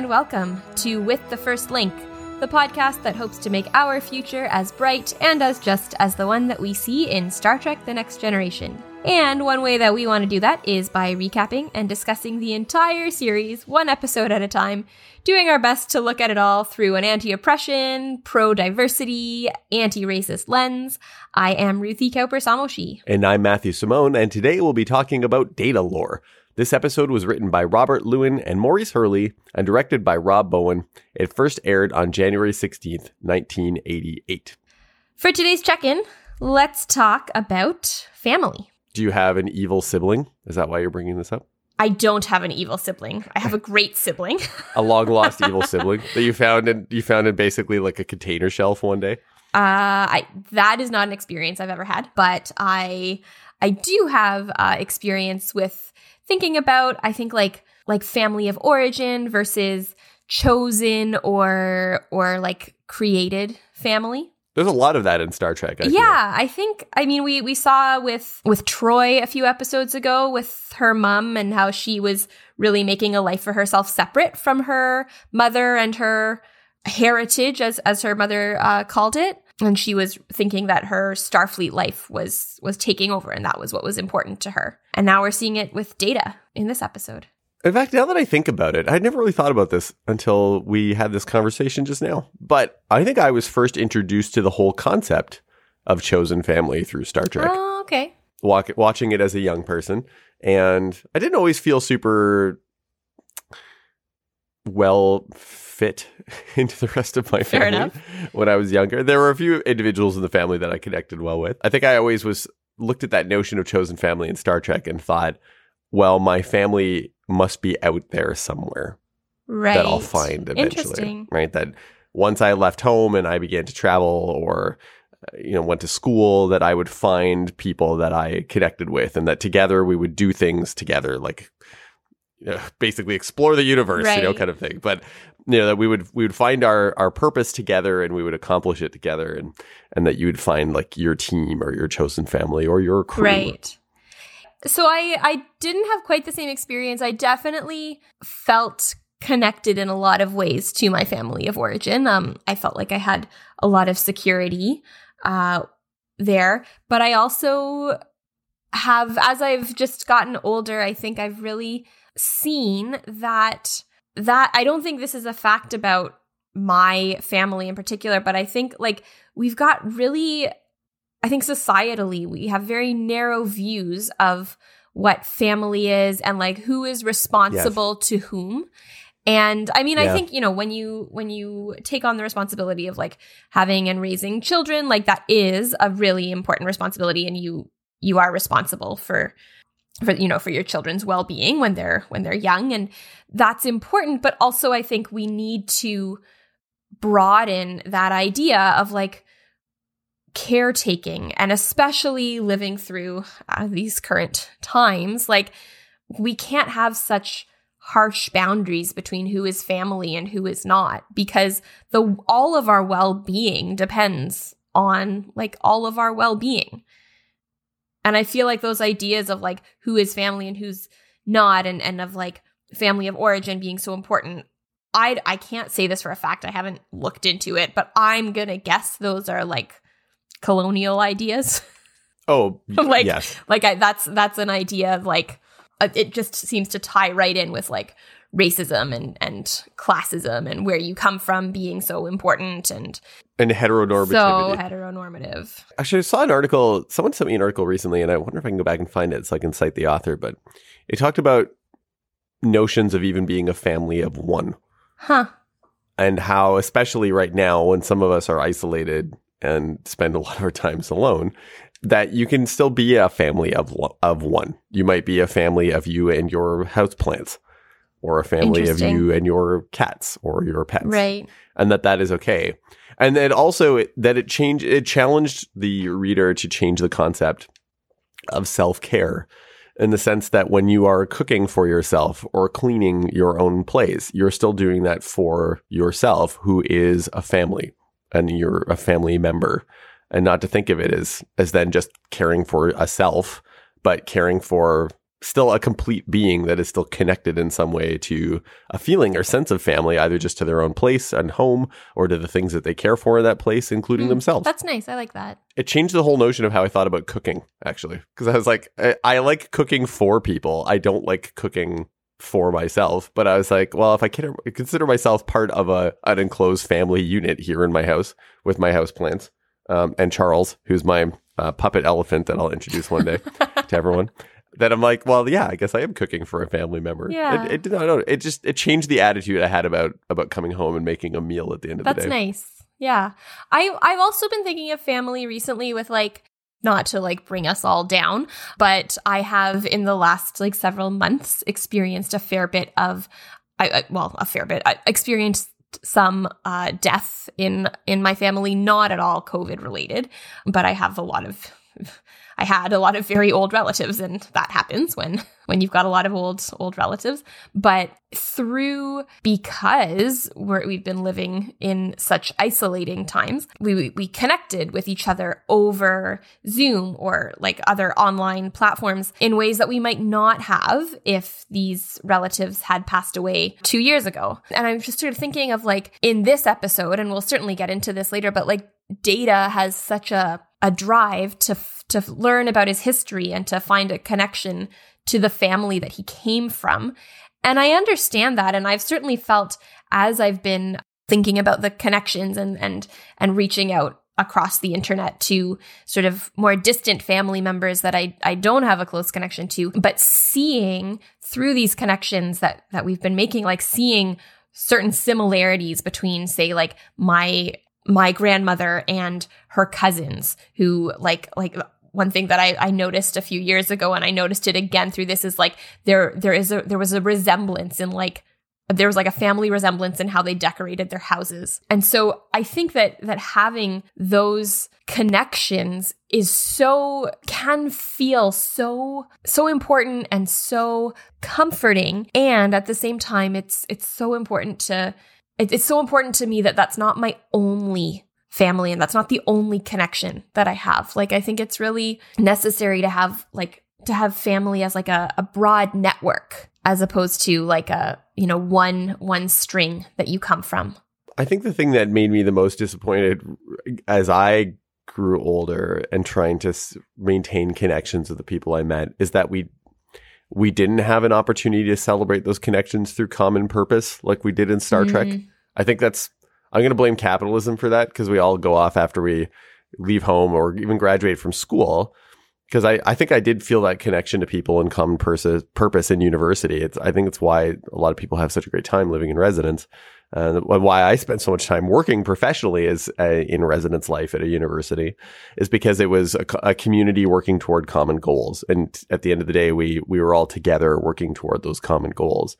And welcome to With the First Link, the podcast that hopes to make our future as bright and as just as the one that we see in Star Trek The Next Generation. And one way that we want to do that is by recapping and discussing the entire series, one episode at a time, doing our best to look at it all through an anti oppression, pro diversity, anti racist lens. I am Ruthie Cowper Samoshi. And I'm Matthew Simone, and today we'll be talking about Datalore. This episode was written by Robert Lewin and Maurice Hurley and directed by Rob Bowman. It first aired on January 16th, 1988. For today's check in, let's talk about family. Do you have an evil sibling? Is that why you're bringing this up? I don't have an evil sibling. I have a great sibling. a long lost evil sibling that you found in you found in basically like a container shelf one day. Uh, I that is not an experience I've ever had, but I I do have uh, experience with thinking about. I think like like family of origin versus chosen or or like created family. There's a lot of that in Star Trek. I yeah, I think. I mean, we we saw with with Troi a few episodes ago with her mom and how she was really making a life for herself separate from her mother and her heritage, as as her mother uh, called it. And she was thinking that her Starfleet life was was taking over, and that was what was important to her. And now we're seeing it with Data in this episode. In fact, now that I think about it, I'd never really thought about this until we had this conversation just now. But I think I was first introduced to the whole concept of chosen family through Star Trek. Oh, okay. Walk, watching it as a young person. And I didn't always feel super well fit into the rest of my Fair family enough. when I was younger. There were a few individuals in the family that I connected well with. I think I always was looked at that notion of chosen family in Star Trek and thought, well, my family must be out there somewhere right. that I'll find eventually. Right. That once I left home and I began to travel or uh, you know went to school that I would find people that I connected with and that together we would do things together like you know, basically explore the universe, right. you know, kind of thing. But you know that we would we would find our our purpose together and we would accomplish it together and and that you would find like your team or your chosen family or your crew. Right. So I I didn't have quite the same experience. I definitely felt connected in a lot of ways to my family of origin. Um, I felt like I had a lot of security uh, there, but I also have, as I've just gotten older, I think I've really seen that that I don't think this is a fact about my family in particular, but I think like we've got really I think societally we have very narrow views of what family is and like who is responsible yes. to whom. And I mean, yeah. I think, you know, when you when you take on the responsibility of like having and raising children, like that is a really important responsibility and you you are responsible for for you know for your children's well-being when they're when they're young and that's important. But also I think we need to broaden that idea of like caretaking and especially living through uh, these current times. Like we can't have such harsh boundaries between who is family and who is not because the all of our well-being depends on like all of our well-being and i feel like those ideas of like who is family and who's not and and of like family of origin being so important i i can't say this for a fact i haven't looked into it but i'm gonna guess those are like colonial ideas. Oh, like yes. like I, that's that's an idea of like uh, it just seems to tie right in with like racism and and classism and where you come from being so important and and heteronormativity. So heteronormative. Actually, I saw an article. Someone sent me an article recently, and I wonder if I can go back and find it so I can cite the author. But it talked about notions of even being a family of one. Huh. And how, especially right now, when some of us are isolated and spend a lot of our times alone that you can still be a family of of one. You might be a family of you and your houseplants or a family of you and your cats or your pets. Right. And that that is okay. And then also it, that it changed it challenged the reader to change the concept of self-care in the sense that when you are cooking for yourself or cleaning your own place, you're still doing that for yourself who is a family and you're a family member and not to think of it as as then just caring for a self but caring for still a complete being that is still connected in some way to a feeling or sense of family, either just to their own place and home or to the things that they care for in that place, including mm, themselves. That's nice. I like that. It changed the whole notion of how I thought about cooking, actually. Because I was like, I, I like cooking for people. I don't like cooking for myself. But I was like, well, if I consider myself part of a an enclosed family unit here in my house with my house plants, um, and Charles, who's my uh, puppet elephant that I'll introduce one day to everyone. That I'm like, well, yeah, I guess I am cooking for a family member. Yeah, it, it, no, it just it changed the attitude I had about about coming home and making a meal at the end of That's the day. That's nice. Yeah, I I've also been thinking of family recently with like not to like bring us all down, but I have in the last like several months experienced a fair bit of, I, I well, a fair bit. I experienced some uh, death in in my family, not at all COVID related, but I have a lot of I had a lot of very old relatives and that happens when when you've got a lot of old old relatives. But through because we're, we've been living in such isolating times we we connected with each other over Zoom or like other online platforms in ways that we might not have if these relatives had passed away 2 years ago. And I'm just sort of thinking of like in this episode and we'll certainly get into this later but like data has such a a drive to to learn about his history and to find a connection to the family that he came from. And I understand that and I've certainly felt as I've been thinking about the connections and and and reaching out across the internet to sort of more distant family members that I, I don't have a close connection to, but seeing through these connections that that we've been making, like seeing certain similarities between, say, like my my grandmother and her cousins who like like one thing that I, I noticed a few years ago and I noticed it again through this is like there there is a there was a resemblance in like there was like a family resemblance in how they decorated their houses. And so I think that that having those connections is so can feel so so important and so comforting and at the same time it's it's so important to it's so important to me that that's not my only family and that's not the only connection that I have. Like I think it's really necessary to have like to have family as like a, a broad network as opposed to like a, you know, one one string that you come from. I think the thing that made me the most disappointed as I grew older and trying to maintain connections with the people I met is that we we didn't have an opportunity to celebrate those connections through common purpose like we did in Star mm. Trek. I think that's I'm going to blame capitalism for that because we all go off after we leave home or even graduate from school. Because I, I think I did feel that connection to people in common pers- purpose in university. It's I think it's why a lot of people have such a great time living in residence, and why I spent so much time working professionally as a, in residence life at a university is because it was a, a community working toward common goals. And at the end of the day, we we were all together working toward those common goals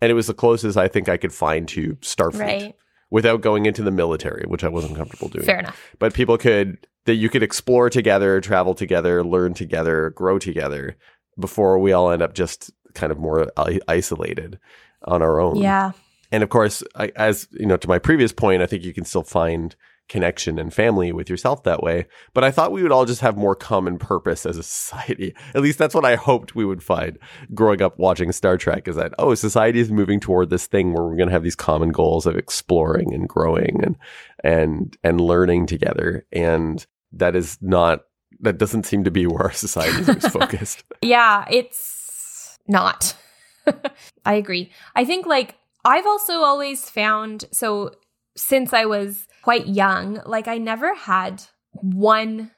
and it was the closest I think I could find to Starfleet right. without going into the military, which I wasn't comfortable doing. Fair enough. But people could that you could explore together, travel together, learn together, grow together before we all end up just kind of more isolated on our own. Yeah. And of course, I, as you know, to my previous point, I think you can still find connection and family with yourself that way. But I thought we would all just have more common purpose as a society. At least that's what I hoped we would find growing up watching Star Trek is that, oh, society is moving toward this thing where we're going to have these common goals of exploring and growing and, and, and learning together. And that is not, that doesn't seem to be where our society is focused. yeah, it's not. I agree. I think like I've also always found, so since I was quite young, like I never had one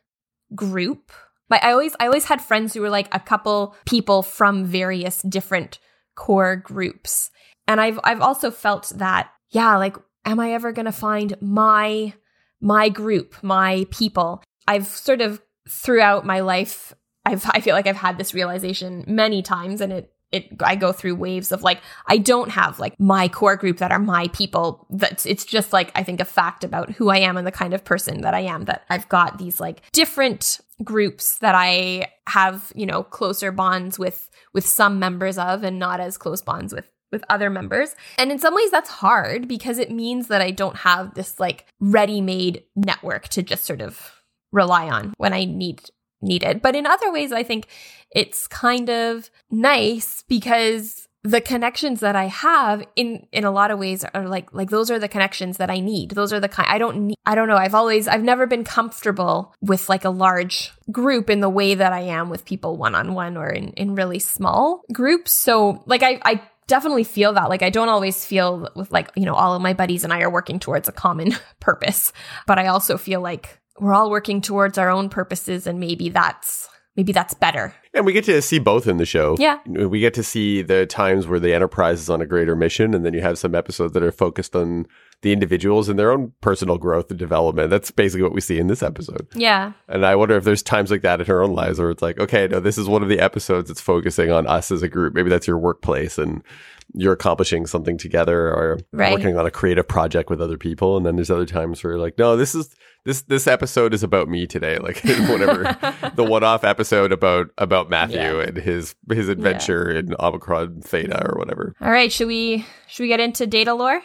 group. Like I always I always had friends who were like a couple people from various different core groups. And I've I've also felt that yeah, like am I ever going to find my my group, my people? I've sort of throughout my life I've I feel like I've had this realization many times and it it I go through waves of like I don't have like my core group that are my people that's it's just like I think a fact about who I am and the kind of person that I am that I've got these like different groups that I have, you know, closer bonds with with some members of and not as close bonds with with other members. And in some ways that's hard because it means that I don't have this like ready-made network to just sort of rely on when I need needed. But in other ways, I think it's kind of nice because the connections that I have in in a lot of ways are like like those are the connections that I need. Those are the kind I don't need, I don't know. I've always I've never been comfortable with like a large group in the way that I am with people one on one or in in really small groups. So like I I definitely feel that like I don't always feel with like you know all of my buddies and I are working towards a common purpose, but I also feel like we're all working towards our own purposes and maybe that's maybe that's better. And we get to see both in the show. Yeah. We get to see the times where the Enterprise is on a greater mission, and then you have some episodes that are focused on the individuals and their own personal growth and development. That's basically what we see in this episode. Yeah. And I wonder if there's times like that in her own lives where it's like, okay, no, this is one of the episodes that's focusing on us as a group. Maybe that's your workplace and you're accomplishing something together or right. working on a creative project with other people. And then there's other times where you're like, no, this is this this episode is about me today. Like whatever the one off episode about about Matthew yeah. and his his adventure yeah. in Omicron Theta or whatever. All right, should we should we get into Datalore?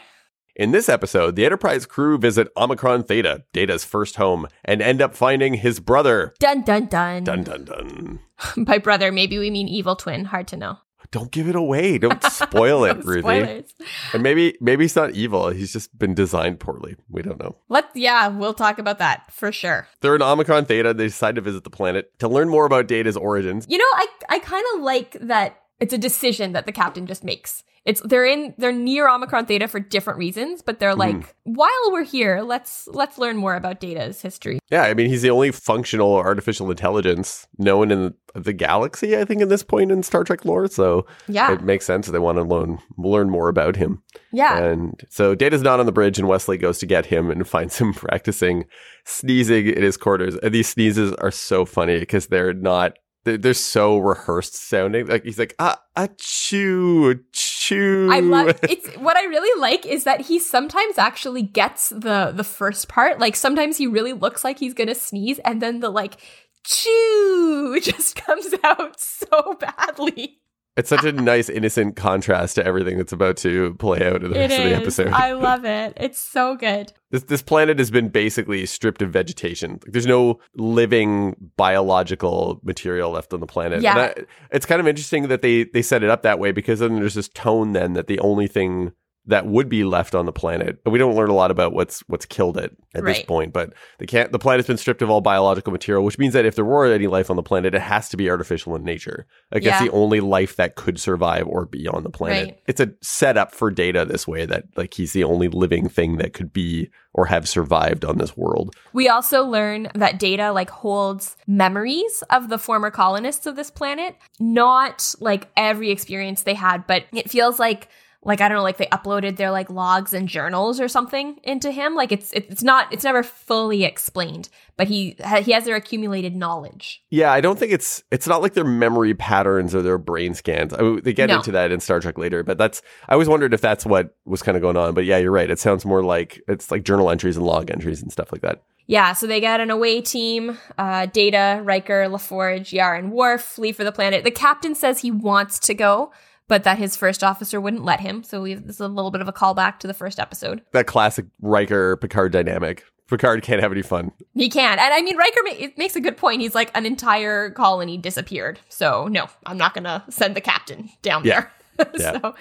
In this episode, the Enterprise crew visit Omicron Theta, Data's first home, and end up finding his brother. Dun dun dun. Dun dun dun. By brother, maybe we mean evil twin. Hard to know. Don't give it away. Don't spoil it, Ruthie. Spoilers. And maybe maybe he's not evil. He's just been designed poorly. We don't know. Let yeah, we'll talk about that for sure. They're in Omicron Theta. They decide to visit the planet to learn more about Data's origins. You know, I I kind of like that it's a decision that the captain just makes it's they're in they're near Omicron Theta for different reasons, but they're like mm. while we're here, let's let's learn more about Data's history. Yeah, I mean he's the only functional artificial intelligence known in the galaxy, I think, at this point in Star Trek lore. So yeah, it makes sense they want to learn learn more about him. Yeah, and so Data's not on the bridge, and Wesley goes to get him and finds him practicing sneezing in his quarters. And these sneezes are so funny because they're not they're, they're so rehearsed sounding. Like he's like ah ah chew chew. I love it's what I really like is that he sometimes actually gets the the first part. Like sometimes he really looks like he's gonna sneeze, and then the like chew just comes out so badly. It's such a nice, innocent contrast to everything that's about to play out in the it rest is. of the episode. I love it. It's so good. This this planet has been basically stripped of vegetation. There's no living biological material left on the planet. Yeah. I, it's kind of interesting that they they set it up that way because then there's this tone then that the only thing that would be left on the planet. We don't learn a lot about what's what's killed it at right. this point, but the can the planet's been stripped of all biological material, which means that if there were any life on the planet, it has to be artificial in nature. Like yeah. the only life that could survive or be on the planet. Right. It's a setup for data this way that like he's the only living thing that could be or have survived on this world. We also learn that data like holds memories of the former colonists of this planet, not like every experience they had, but it feels like like I don't know, like they uploaded their like logs and journals or something into him. Like it's it's not it's never fully explained, but he he has their accumulated knowledge. Yeah, I don't think it's it's not like their memory patterns or their brain scans. I mean, they get no. into that in Star Trek later, but that's I always wondered if that's what was kind of going on. But yeah, you're right. It sounds more like it's like journal entries and log entries and stuff like that. Yeah, so they get an away team. Uh, Data, Riker, LaForge, Yar, and Worf leave for the planet. The captain says he wants to go, but that his first officer wouldn't let him. So we, this is a little bit of a callback to the first episode. That classic Riker Picard dynamic. Picard can't have any fun. He can't. And I mean, Riker ma- makes a good point. He's like, an entire colony disappeared. So, no, I'm not going to send the captain down yeah. there. yeah. so,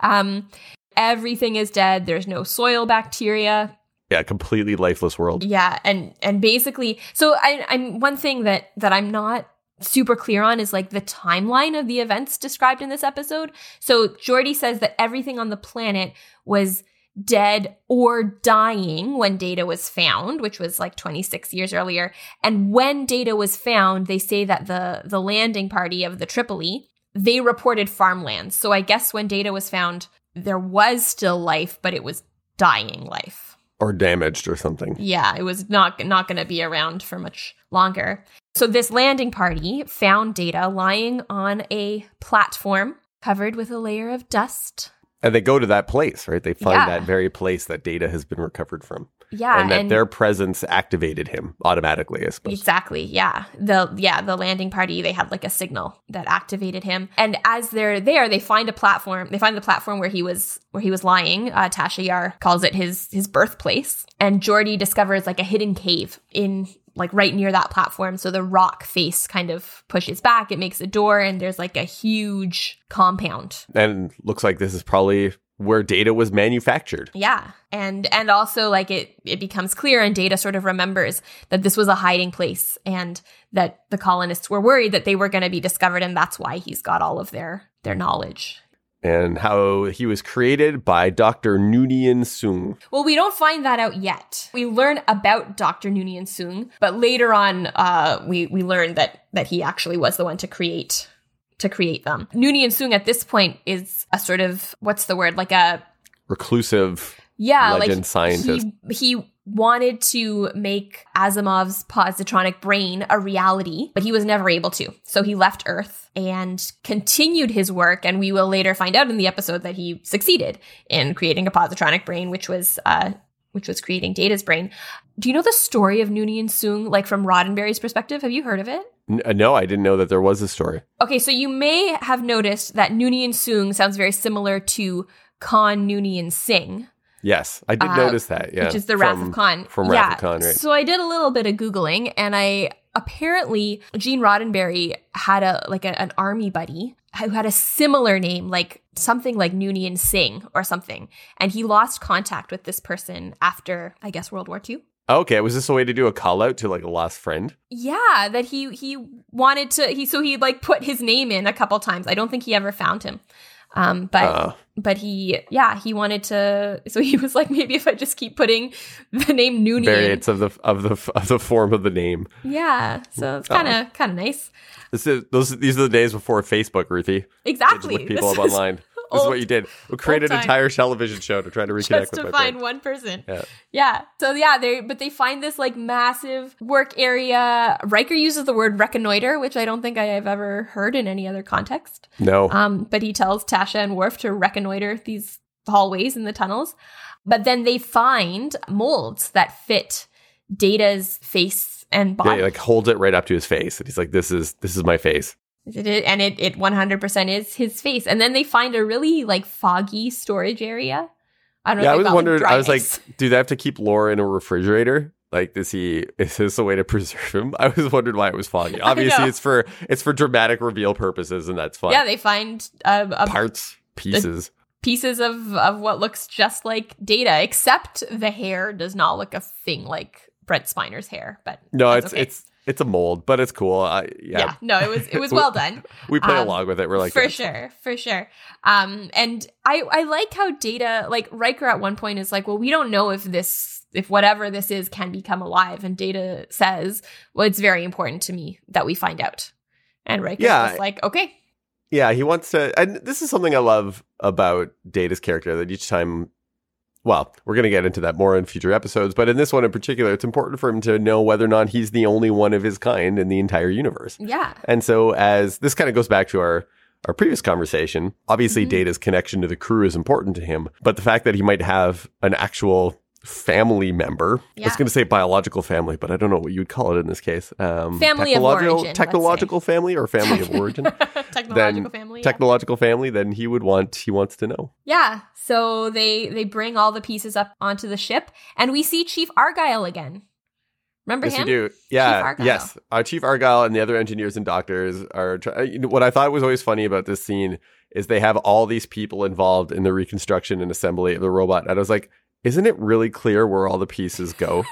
um, everything is dead. There's no soil bacteria. Yeah, completely lifeless world. Yeah, and and basically, so I, I'm one thing that that I'm not super clear on is like the timeline of the events described in this episode. So Geordi says that everything on the planet was dead or dying when data was found, which was like 26 years earlier. And when data was found, they say that the the landing party of the Tripoli, they reported farmlands. So I guess when data was found, there was still life, but it was dying life or damaged or something. Yeah, it was not not going to be around for much longer. So this landing party found data lying on a platform covered with a layer of dust. And they go to that place, right? They find yeah. that very place that data has been recovered from. Yeah, and that and their presence activated him automatically. I suppose exactly. Yeah, the yeah the landing party they had like a signal that activated him, and as they're there, they find a platform. They find the platform where he was where he was lying. Uh, Tasha Yar calls it his his birthplace, and Geordi discovers like a hidden cave in like right near that platform. So the rock face kind of pushes back. It makes a door, and there's like a huge compound. And looks like this is probably where data was manufactured. Yeah. And and also like it it becomes clear and data sort of remembers that this was a hiding place and that the colonists were worried that they were going to be discovered and that's why he's got all of their their knowledge. And how he was created by Dr. Noonien Soong. Well, we don't find that out yet. We learn about Dr. Noonien Soong, but later on, uh, we we learn that that he actually was the one to create to create them. Noonien Soong at this point is a sort of what's the word like a reclusive yeah legend like scientist. He, he wanted to make Asimov's positronic brain a reality, but he was never able to. So he left Earth and continued his work. And we will later find out in the episode that he succeeded in creating a positronic brain, which was uh, which was creating Data's brain. Do you know the story of Noonien Soong, like from Roddenberry's perspective? Have you heard of it? Uh, no, I didn't know that there was a story. Okay, so you may have noticed that Noonien Soong sounds very similar to Khan Noonien Singh. Yes, I did uh, notice that. Yeah, which is the Wrath of Khan. From yeah. Wrath of Khan, right? So I did a little bit of googling, and I apparently Gene Roddenberry had a like a, an army buddy who had a similar name, like something like Noonien Singh or something, and he lost contact with this person after I guess World War II. Okay, was this a way to do a call out to like a lost friend? Yeah, that he he wanted to he so he like put his name in a couple times. I don't think he ever found him. Um, but uh. but he yeah he wanted to so he was like maybe if I just keep putting the name Noonien variants of the of the of the form of the name. Yeah, so it's kind of uh. kind of nice. This is those these are the days before Facebook, Ruthie. Exactly. People this up online. This is what you did. We created an entire television show to try to reconnect Just to with find friend. one person. Yeah. Yeah. So yeah, they but they find this like massive work area. Riker uses the word reconnoiter, which I don't think I have ever heard in any other context. No. Um, but he tells Tasha and Worf to reconnoiter these hallways and the tunnels. But then they find molds that fit Data's face and body. Yeah, he, like holds it right up to his face, and he's like, "This is this is my face." It, and it it 100% is his face. And then they find a really like foggy storage area. I don't know. Yeah, I was wondering. I was like, do they have to keep Lore in a refrigerator? Like, does he? Is this a way to preserve him? I was wondering why it was foggy. Obviously, it's for it's for dramatic reveal purposes, and that's fine. Yeah, they find uh, a, parts, pieces, pieces of of what looks just like Data, except the hair does not look a thing like Brent Spiner's hair. But no, it's okay. it's it's a mold, but it's cool. I, yeah. yeah. no, it was it was well done. we play um, along with it. We're like for yeah. sure, for sure. Um, and I I like how Data like Riker at one point is like, well, we don't know if this if whatever this is can become alive, and Data says, well, it's very important to me that we find out. And Riker's yeah. just like, okay. Yeah, he wants to, and this is something I love about Data's character that each time well, we're going to get into that more in future episodes, but in this one in particular, it's important for him to know whether or not he's the only one of his kind in the entire universe. Yeah. And so, as this kind of goes back to our our previous conversation, obviously mm-hmm. Data's connection to the crew is important to him, but the fact that he might have an actual family member. Yeah. I was going to say biological family, but I don't know what you'd call it in this case. Um, family of origin. Technological family or family of origin. technological family. Yeah. Technological family. Then he would want. He wants to know. Yeah. So they they bring all the pieces up onto the ship, and we see Chief Argyle again. Remember yes, him? we do. Yeah. Yes. Our Chief Argyle and the other engineers and doctors are. Try- what I thought was always funny about this scene is they have all these people involved in the reconstruction and assembly of the robot, and I was like isn't it really clear where all the pieces go?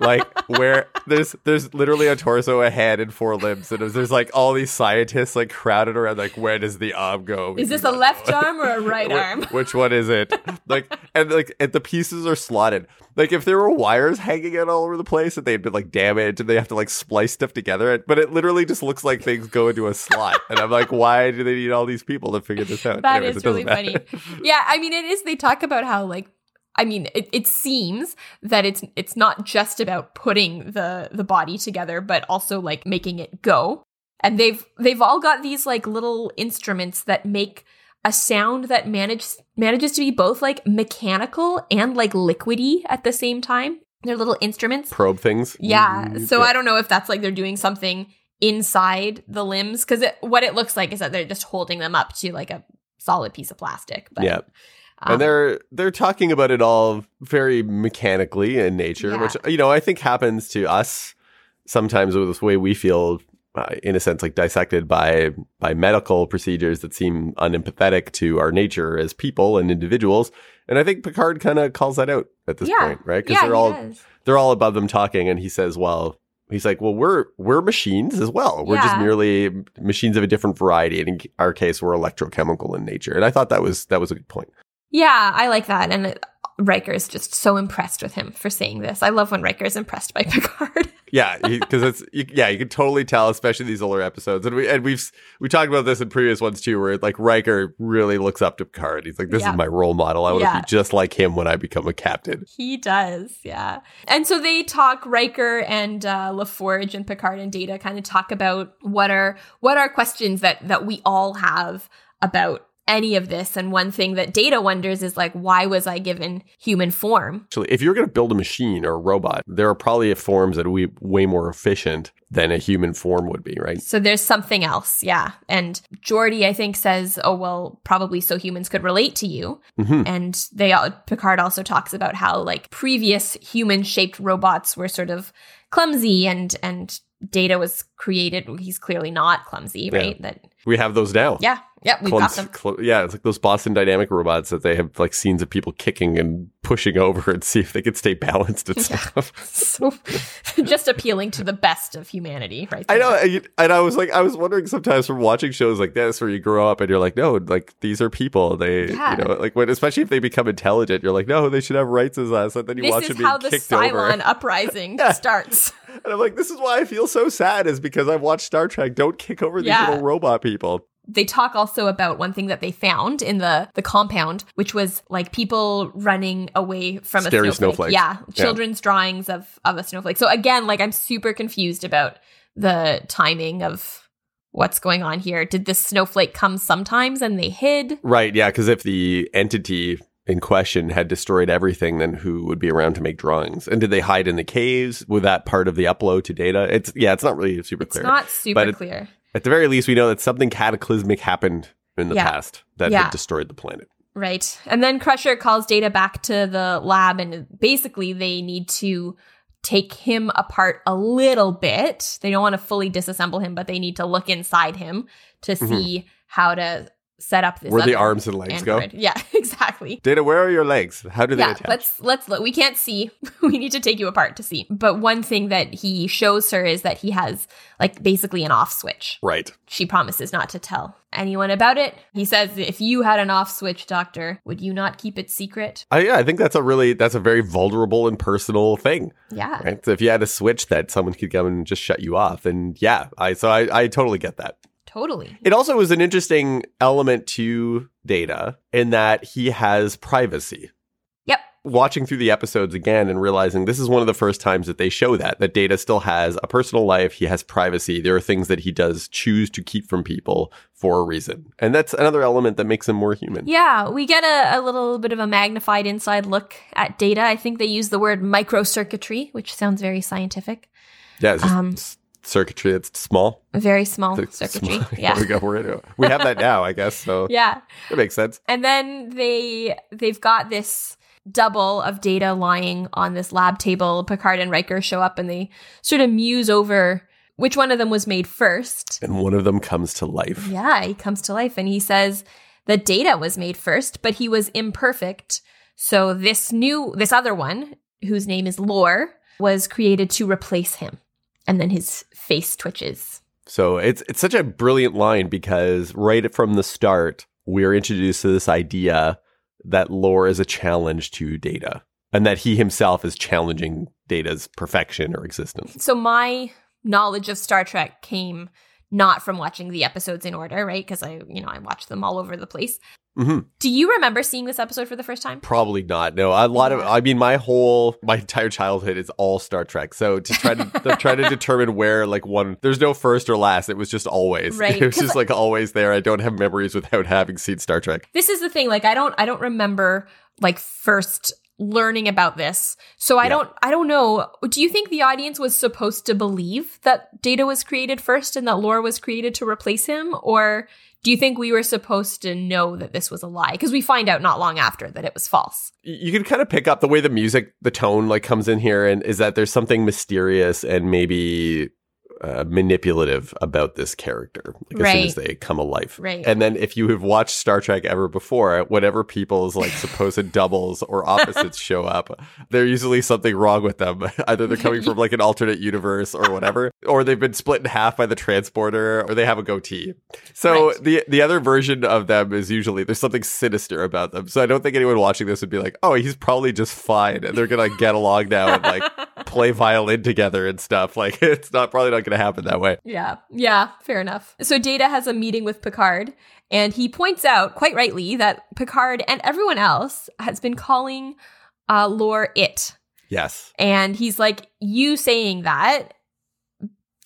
like where there's there's literally a torso, a head, and four limbs, and there's like all these scientists like crowded around. Like, where does the arm go? Is this a left arm or a right arm? Which one is it? Like, and like, and the pieces are slotted. Like, if there were wires hanging out all over the place and they'd been like damaged and they have to like splice stuff together, but it literally just looks like things go into a slot. And I'm like, why do they need all these people to figure this out? That Anyways, is really funny. yeah, I mean, it is. They talk about how like I mean, it, it seems that it's it's not just about putting the the body together, but also like making it go. And they've they've all got these like little instruments that make a sound that manages manages to be both like mechanical and like liquidy at the same time. They're little instruments. Probe things. Yeah. Mm-hmm. So yeah. I don't know if that's like they're doing something inside the limbs because what it looks like is that they're just holding them up to like a solid piece of plastic. But yeah and they're they're talking about it all very mechanically in nature, yeah. which you know I think happens to us sometimes with the way we feel uh, in a sense like dissected by by medical procedures that seem unempathetic to our nature as people and individuals and i think picard kind of calls that out at this yeah. point right because yeah, they're all does. they're all above them talking and he says well he's like well we're we're machines as well we're yeah. just merely machines of a different variety and in our case we're electrochemical in nature and i thought that was that was a good point yeah i like that and Riker is just so impressed with him for saying this. I love when Riker is impressed by Picard. yeah, because it's you, yeah, you can totally tell, especially these older episodes, and we and we've we talked about this in previous ones too, where like Riker really looks up to Picard. He's like, "This yeah. is my role model. I want to yeah. be just like him when I become a captain." He does, yeah. And so they talk. Riker and uh, LaForge and Picard and Data kind of talk about what are what are questions that that we all have about any of this. And one thing that Data wonders is like, why was I given human form? Actually, if you're going to build a machine or a robot, there are probably forms that are way more efficient than a human form would be, right? So there's something else, yeah. And Geordi, I think, says, "Oh well, probably so humans could relate to you." Mm-hmm. And they all, Picard also talks about how like previous human-shaped robots were sort of clumsy and and Data was created. He's clearly not clumsy, right? Yeah. That we have those now. Yeah, yeah, we've got them. Cl- yeah, it's like those Boston Dynamic robots that they have like scenes of people kicking and pushing over and see if they can stay balanced and yeah. stuff. so just appealing to the best of humanity, right? There. I know, and I was like, I was wondering sometimes from watching shows like this where you grow up and you're like, no, like these are people. They, yeah. you know, like when especially if they become intelligent, you're like, no, they should have rights as us. And then you this watch them being kicked over. This is how the Cylon uprising starts. And I'm like, this is why I feel so sad, is because I've watched Star Trek. Don't kick over these yeah. little robot people they talk also about one thing that they found in the the compound, which was like people running away from Scary a snowflake. snowflake. Yeah, children's yeah. drawings of of a snowflake. So again, like I'm super confused about the timing of what's going on here. Did this snowflake come sometimes and they hid? Right. Yeah. Because if the entity in question had destroyed everything, then who would be around to make drawings? And did they hide in the caves? Was that part of the upload to data? It's yeah, it's not really super it's clear. It's not super clear. It, at the very least, we know that something cataclysmic happened in the yeah. past that yeah. had destroyed the planet. Right. And then Crusher calls Data back to the lab, and basically, they need to take him apart a little bit. They don't want to fully disassemble him, but they need to look inside him to mm-hmm. see how to set up this. Where the arms and legs Android. go? Yeah, exactly. Data, where are your legs? How do they yeah, attach? Let's let's look. We can't see. we need to take you apart to see. But one thing that he shows her is that he has like basically an off switch. Right. She promises not to tell anyone about it. He says, "If you had an off switch, doctor, would you not keep it secret?" Uh, yeah, I think that's a really that's a very vulnerable and personal thing. Yeah. Right. So if you had a switch that someone could come and just shut you off, then yeah, I so I I totally get that. Totally. It also was an interesting element to Data in that he has privacy. Yep. Watching through the episodes again and realizing this is one of the first times that they show that, that Data still has a personal life. He has privacy. There are things that he does choose to keep from people for a reason. And that's another element that makes him more human. Yeah, we get a, a little bit of a magnified inside look at Data. I think they use the word microcircuitry, which sounds very scientific. Yeah, um, circuitry that's small. Very small circuitry. Small. Yeah. we go. We're, we have that now, I guess. So yeah, it makes sense. And then they they've got this double of data lying on this lab table. Picard and Riker show up and they sort of muse over which one of them was made first. And one of them comes to life. Yeah, he comes to life and he says the data was made first, but he was imperfect. So this new this other one, whose name is Lore, was created to replace him and then his face twitches. So it's it's such a brilliant line because right from the start we're introduced to this idea that lore is a challenge to data and that he himself is challenging data's perfection or existence. So my knowledge of Star Trek came not from watching the episodes in order, right? Because I, you know, I watched them all over the place. Mm-hmm. Do you remember seeing this episode for the first time? Probably not. No, a lot of. I mean, my whole my entire childhood is all Star Trek. So to try to, to try to determine where like one, there's no first or last. It was just always. Right. It was just like always there. I don't have memories without having seen Star Trek. This is the thing. Like I don't. I don't remember like first learning about this. So I yeah. don't I don't know. Do you think the audience was supposed to believe that Data was created first and that Lore was created to replace him or do you think we were supposed to know that this was a lie? Because we find out not long after that it was false. You can kind of pick up the way the music, the tone like comes in here and is that there's something mysterious and maybe uh, manipulative about this character like, as soon as they come alive. Right. And then if you have watched Star Trek ever before, whenever people's like supposed doubles or opposites show up, there's usually something wrong with them. Either they're coming from like an alternate universe or whatever, or they've been split in half by the transporter, or they have a goatee. So right. the the other version of them is usually there's something sinister about them. So I don't think anyone watching this would be like, oh, he's probably just fine, and they're gonna get along now and like play violin together and stuff. Like it's not probably not gonna to happen that way. Yeah. Yeah. Fair enough. So Data has a meeting with Picard, and he points out, quite rightly, that Picard and everyone else has been calling uh, Lore it. Yes. And he's like, you saying that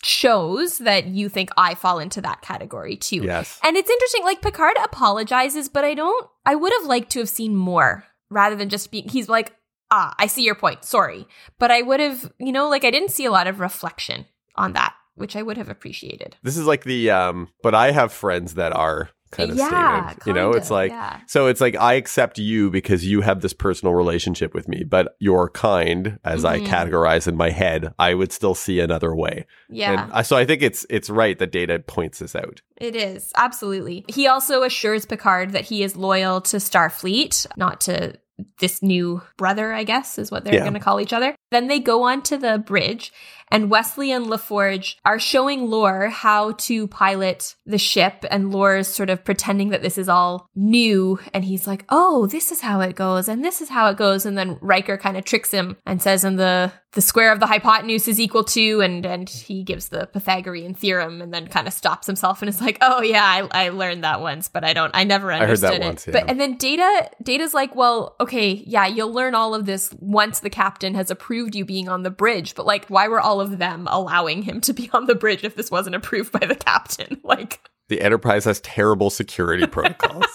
shows that you think I fall into that category too. Yes. And it's interesting, like Picard apologizes, but I don't, I would have liked to have seen more rather than just being, he's like, ah, I see your point. Sorry. But I would have, you know, like I didn't see a lot of reflection on that which I would have appreciated. This is like the um but I have friends that are kind of yeah, statement. You know, it's like yeah. so it's like I accept you because you have this personal relationship with me, but your kind, as mm-hmm. I categorize in my head, I would still see another way. Yeah. And so I think it's it's right that Data points this out. It is absolutely. He also assures Picard that he is loyal to Starfleet, not to this new brother, I guess, is what they're yeah. going to call each other. Then they go on to the bridge and Wesley and LaForge are showing Lore how to pilot the ship, and Lore is sort of pretending that this is all new. And he's like, oh, this is how it goes, and this is how it goes. And then Riker kind of tricks him and says, in the the square of the hypotenuse is equal to, and and he gives the Pythagorean theorem, and then kind of stops himself and is like, oh yeah, I, I learned that once, but I don't, I never understood I it. Once, yeah. But and then Data, Data's like, well, okay, yeah, you'll learn all of this once the captain has approved you being on the bridge, but like, why were all all of them allowing him to be on the bridge if this wasn't approved by the captain. Like the Enterprise has terrible security protocols.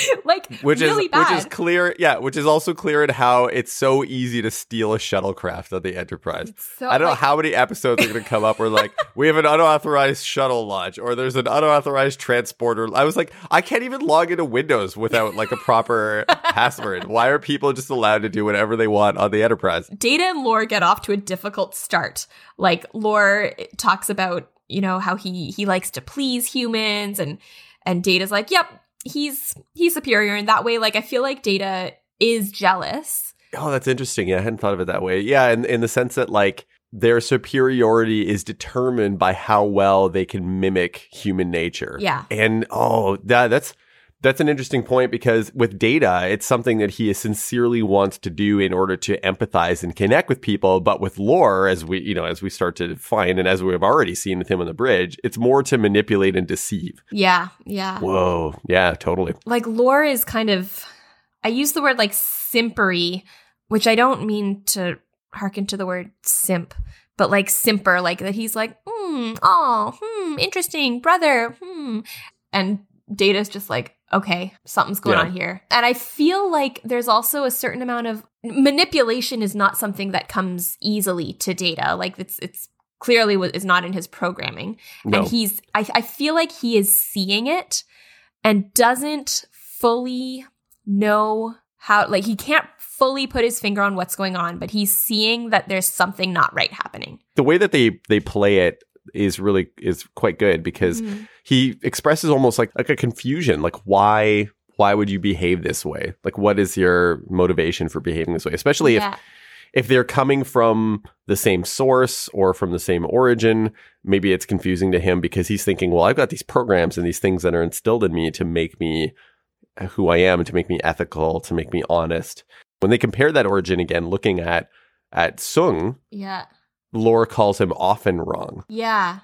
like which really is bad. which is clear yeah which is also clear in how it's so easy to steal a shuttlecraft on the enterprise. So, i don't like, know how many episodes are going to come up where like we have an unauthorized shuttle launch or there's an unauthorized transporter. I was like i can't even log into windows without like a proper password. Why are people just allowed to do whatever they want on the enterprise? Data and lore get off to a difficult start. Like lore talks about you know how he he likes to please humans and and data's like yep he's he's superior in that way. Like I feel like Data is jealous. Oh, that's interesting. Yeah, I hadn't thought of it that way. Yeah, in in the sense that like their superiority is determined by how well they can mimic human nature. Yeah. And oh, that that's that's an interesting point because with data, it's something that he sincerely wants to do in order to empathize and connect with people. But with lore, as we, you know, as we start to find and as we have already seen with him on the bridge, it's more to manipulate and deceive. Yeah. Yeah. Whoa. Yeah, totally. Like lore is kind of, I use the word like simpery, which I don't mean to hearken to the word simp, but like simper, like that he's like, hmm, oh, hmm, interesting, brother, hmm. And Data's just like, okay, something's going yeah. on here. And I feel like there's also a certain amount of manipulation is not something that comes easily to Data. Like it's it's clearly is not in his programming. No. And he's I, I feel like he is seeing it and doesn't fully know how like he can't fully put his finger on what's going on, but he's seeing that there's something not right happening. The way that they they play it is really is quite good because mm-hmm. he expresses almost like like a confusion like why why would you behave this way like what is your motivation for behaving this way especially yeah. if if they're coming from the same source or from the same origin maybe it's confusing to him because he's thinking well i've got these programs and these things that are instilled in me to make me who i am to make me ethical to make me honest when they compare that origin again looking at at Soong, yeah Lore calls him often wrong. Yeah.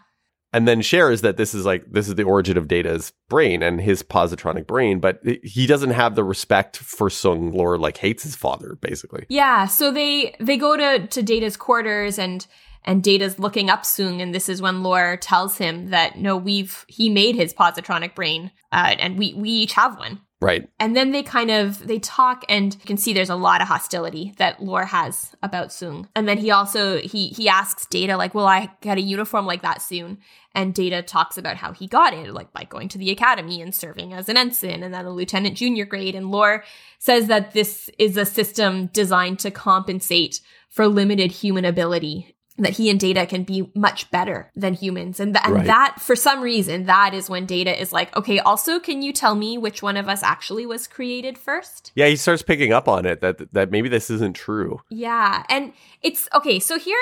And then shares that this is like this is the origin of Data's brain and his positronic brain, but he doesn't have the respect for Soong. Lore like hates his father, basically. Yeah. So they they go to to Data's quarters and and Data's looking up Soong, and this is when Lore tells him that no, we've he made his positronic brain, uh, and we we each have one. Right. And then they kind of they talk and you can see there's a lot of hostility that Lore has about Soong. And then he also he he asks Data like, "Will I get a uniform like that soon?" And Data talks about how he got it, like by going to the academy and serving as an ensign and then a lieutenant junior grade. And Lore says that this is a system designed to compensate for limited human ability that he and data can be much better than humans. And, th- and right. that for some reason that is when data is like okay also can you tell me which one of us actually was created first? Yeah he starts picking up on it that that maybe this isn't true. Yeah and it's okay so here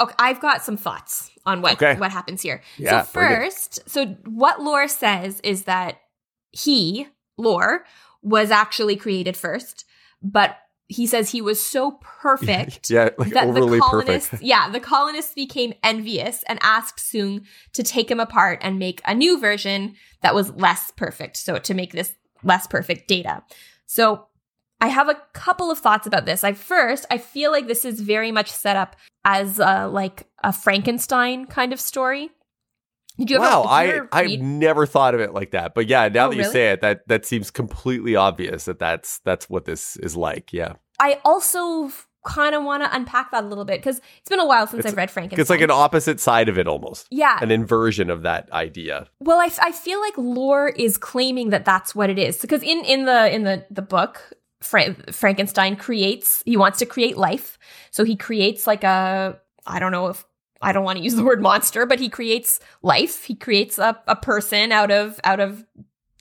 okay i've got some thoughts on what okay. what happens here. Yeah, so first so what lore says is that he lore was actually created first but he says he was so perfect yeah, like that the colonists perfect. yeah the colonists became envious and asked Soong to take him apart and make a new version that was less perfect so to make this less perfect data so I have a couple of thoughts about this. I first, I feel like this is very much set up as a, like a Frankenstein kind of story. Wow, I I've never thought of it like that. But yeah, now oh, that you really? say it, that that seems completely obvious that that's that's what this is like. Yeah. I also kind of want to unpack that a little bit because it's been a while since it's, I've read Frankenstein. It's like an opposite side of it almost. Yeah. An inversion of that idea. Well, I, I feel like lore is claiming that that's what it is because in in the in the the book Fra- Frankenstein creates he wants to create life. So he creates like a I don't know if I don't want to use the word monster, but he creates life. He creates a, a person out of out of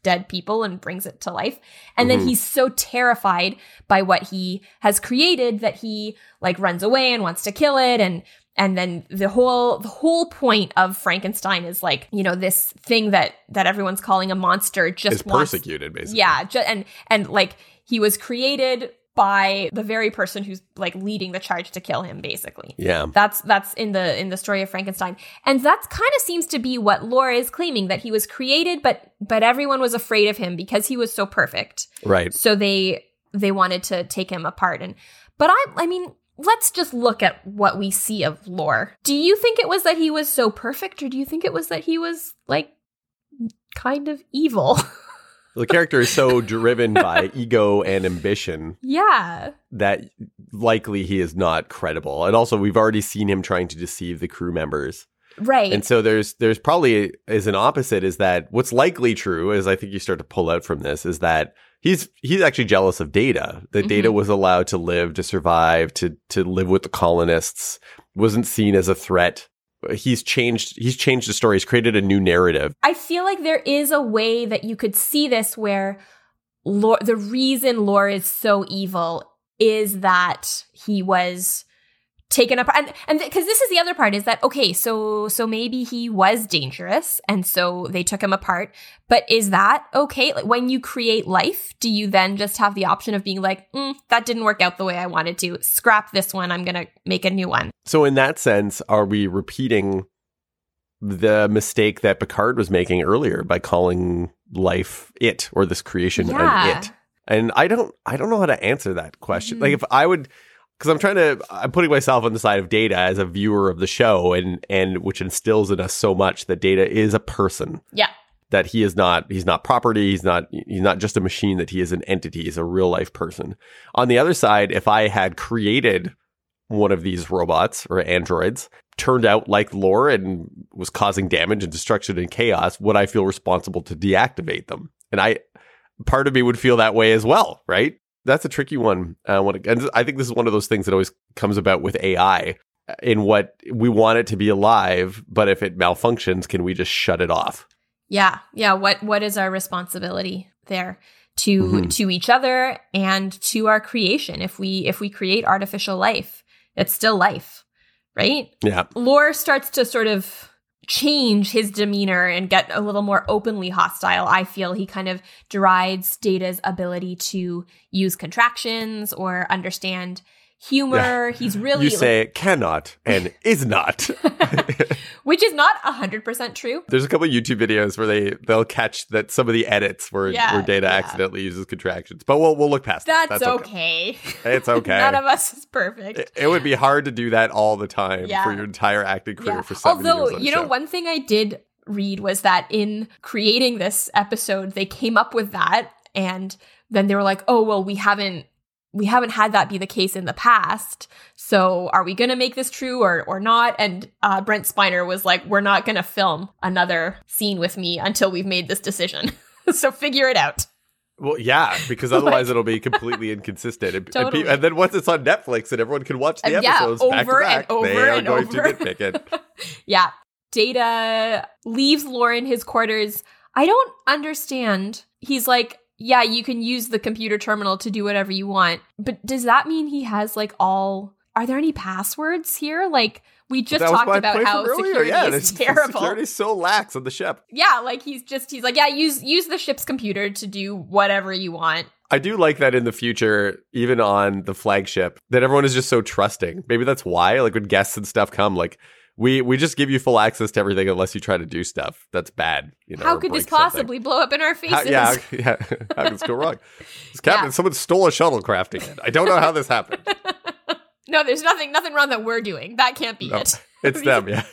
dead people and brings it to life. And mm-hmm. then he's so terrified by what he has created that he like runs away and wants to kill it and and then the whole the whole point of Frankenstein is like you know this thing that that everyone's calling a monster just is persecuted basically yeah ju- and and like he was created by the very person who's like leading the charge to kill him basically. Yeah. That's that's in the in the story of frankenstein. And that kind of seems to be what lore is claiming that he was created but but everyone was afraid of him because he was so perfect. Right. So they they wanted to take him apart. And but i i mean let's just look at what we see of lore. Do you think it was that he was so perfect or do you think it was that he was like kind of evil the character is so driven by ego and ambition. Yeah. That likely he is not credible. And also we've already seen him trying to deceive the crew members. Right. And so there's there's probably is an opposite is that what's likely true as I think you start to pull out from this is that he's he's actually jealous of Data. That mm-hmm. Data was allowed to live, to survive, to to live with the colonists, wasn't seen as a threat he's changed he's changed the story. He's created a new narrative. I feel like there is a way that you could see this where lore, the reason lore is so evil is that he was taken apart and and because th- this is the other part is that okay so so maybe he was dangerous and so they took him apart but is that okay like when you create life do you then just have the option of being like mm, that didn't work out the way i wanted to scrap this one i'm gonna make a new one so in that sense are we repeating the mistake that picard was making earlier by calling life it or this creation yeah. an it and i don't i don't know how to answer that question mm-hmm. like if i would because I'm trying to I'm putting myself on the side of data as a viewer of the show and and which instills in us so much that data is a person. Yeah. That he is not he's not property, he's not he's not just a machine, that he is an entity, he's a real life person. On the other side, if I had created one of these robots or androids, turned out like lore and was causing damage and destruction and chaos, would I feel responsible to deactivate them? And I part of me would feel that way as well, right? That's a tricky one. Uh, when it, and I think this is one of those things that always comes about with AI. In what we want it to be alive, but if it malfunctions, can we just shut it off? Yeah, yeah. What what is our responsibility there to mm-hmm. to each other and to our creation? If we if we create artificial life, it's still life, right? Yeah. Lore starts to sort of change his demeanor and get a little more openly hostile. I feel he kind of derides Data's ability to use contractions or understand humor. Yeah. He's really You say like, cannot and is not. Which is not 100% true. There's a couple YouTube videos where they they'll catch that some of the edits where, yeah, where data yeah. accidentally uses contractions. But we'll we'll look past That's, that. That's okay. okay. It's okay. None of us is perfect. It, it, would be hard to do that all the time for your entire acting career for seven Although, years. you know, one thing I did read was that in creating this episode, they came up with that And then they were like, oh, well, we haven't we haven't had that be the case in the past. So are we going to make this true or or not? And uh, Brent Spiner was like, we're not going to film another scene with me until we've made this decision. so figure it out. Well, yeah, because otherwise like, it'll be completely inconsistent. And, totally. and, and, then once it's on Netflix and everyone can watch the episodes yeah, back to back, and over they are going over. to nitpick it. yeah. Data leaves Lore in his quarters. I don't understand. He's like, yeah, you can use the computer terminal to do whatever you want. But does that mean he has like all are there any passwords here? Like we just talked about how security yeah, is terrible. Security is so lax on the ship. Yeah, like he's just he's like, yeah, use use the ship's computer to do whatever you want. I do like that in the future, even on the flagship, that everyone is just so trusting. Maybe that's why, like when guests and stuff come, like we we just give you full access to everything unless you try to do stuff that's bad. You know, how could this possibly something. blow up in our faces? How, yeah, yeah. How could this go wrong? This captain, yeah. someone stole a shuttlecraft again. I don't know how this happened. no, there's nothing nothing wrong that we're doing. That can't be no, it. It's them, yeah.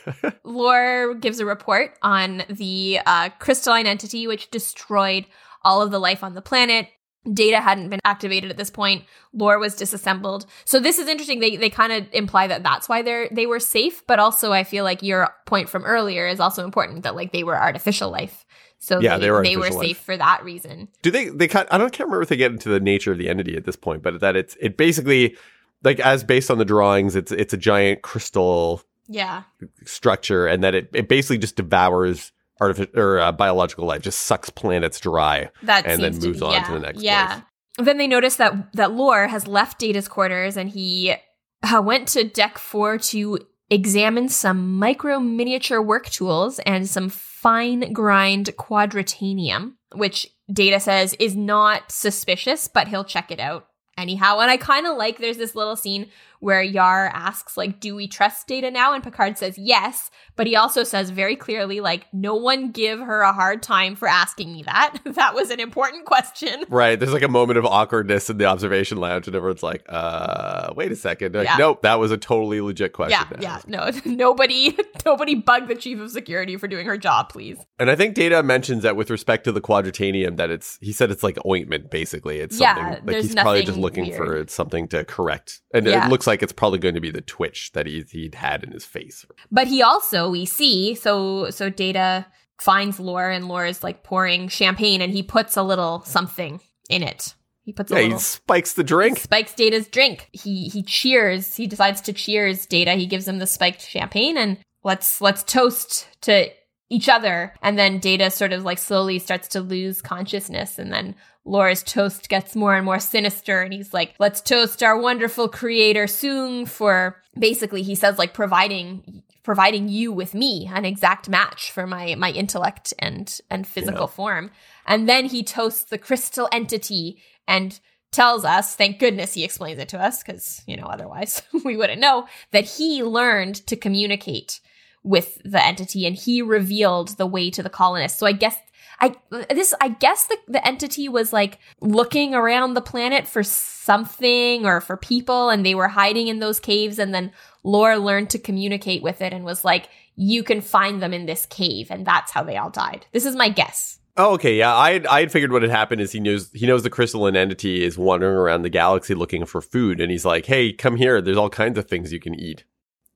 Lore gives a report on the uh, crystalline entity which destroyed all of the life on the planet data hadn't been activated at this point lore was disassembled. So this is interesting. They they kind of imply that that's why they're they were safe but also i feel like your point from earlier is also important that like they were artificial life. So yeah, they, they were, they were safe for that reason. Do they they kind i don't can't remember if they get into the nature of the entity at this point but that it's it basically like as based on the drawings it's it's a giant crystal yeah. structure and that it, it basically just devours artificial or uh, biological life just sucks planets dry that and then moves be, on yeah, to the next yeah place. then they notice that that lore has left data's quarters and he uh, went to deck 4 to examine some micro miniature work tools and some fine grind quadratanium which data says is not suspicious but he'll check it out anyhow and i kind of like there's this little scene where Yar asks, like, do we trust Data now? And Picard says yes, but he also says very clearly, like, no one give her a hard time for asking me that. that was an important question. Right. There's like a moment of awkwardness in the observation lounge, and everyone's like, uh, wait a second. Like, yeah. Nope, that was a totally legit question. Yeah, yeah. No, nobody nobody bug the chief of security for doing her job, please. And I think Data mentions that with respect to the quadratanium, that it's he said it's like ointment, basically. It's yeah, something like he's probably just looking weird. for something to correct. And yeah. it looks like it's probably going to be the twitch that he he'd had in his face. But he also we see so so Data finds Lore and Lore is like pouring champagne and he puts a little something in it. He puts yeah, a little, he spikes the drink. Spikes Data's drink. He he cheers. He decides to cheers Data. He gives him the spiked champagne and let's let's toast to each other. And then Data sort of like slowly starts to lose consciousness. And then Lore's toast gets more and more sinister. And he's like, let's toast our wonderful creator Soong for basically, he says, like providing providing you with me an exact match for my my intellect and and physical yeah. form and then he toasts the crystal entity and tells us thank goodness he explains it to us because you know otherwise we wouldn't know that he learned to communicate with the entity and he revealed the way to the colonists. So I guess I this I guess the the entity was like looking around the planet for something or for people and they were hiding in those caves and then Lore learned to communicate with it and was like you can find them in this cave and that's how they all died. This is my guess. Oh, okay, yeah. I I had figured what had happened is he knows he knows the crystalline entity is wandering around the galaxy looking for food, and he's like, "Hey, come here. There's all kinds of things you can eat."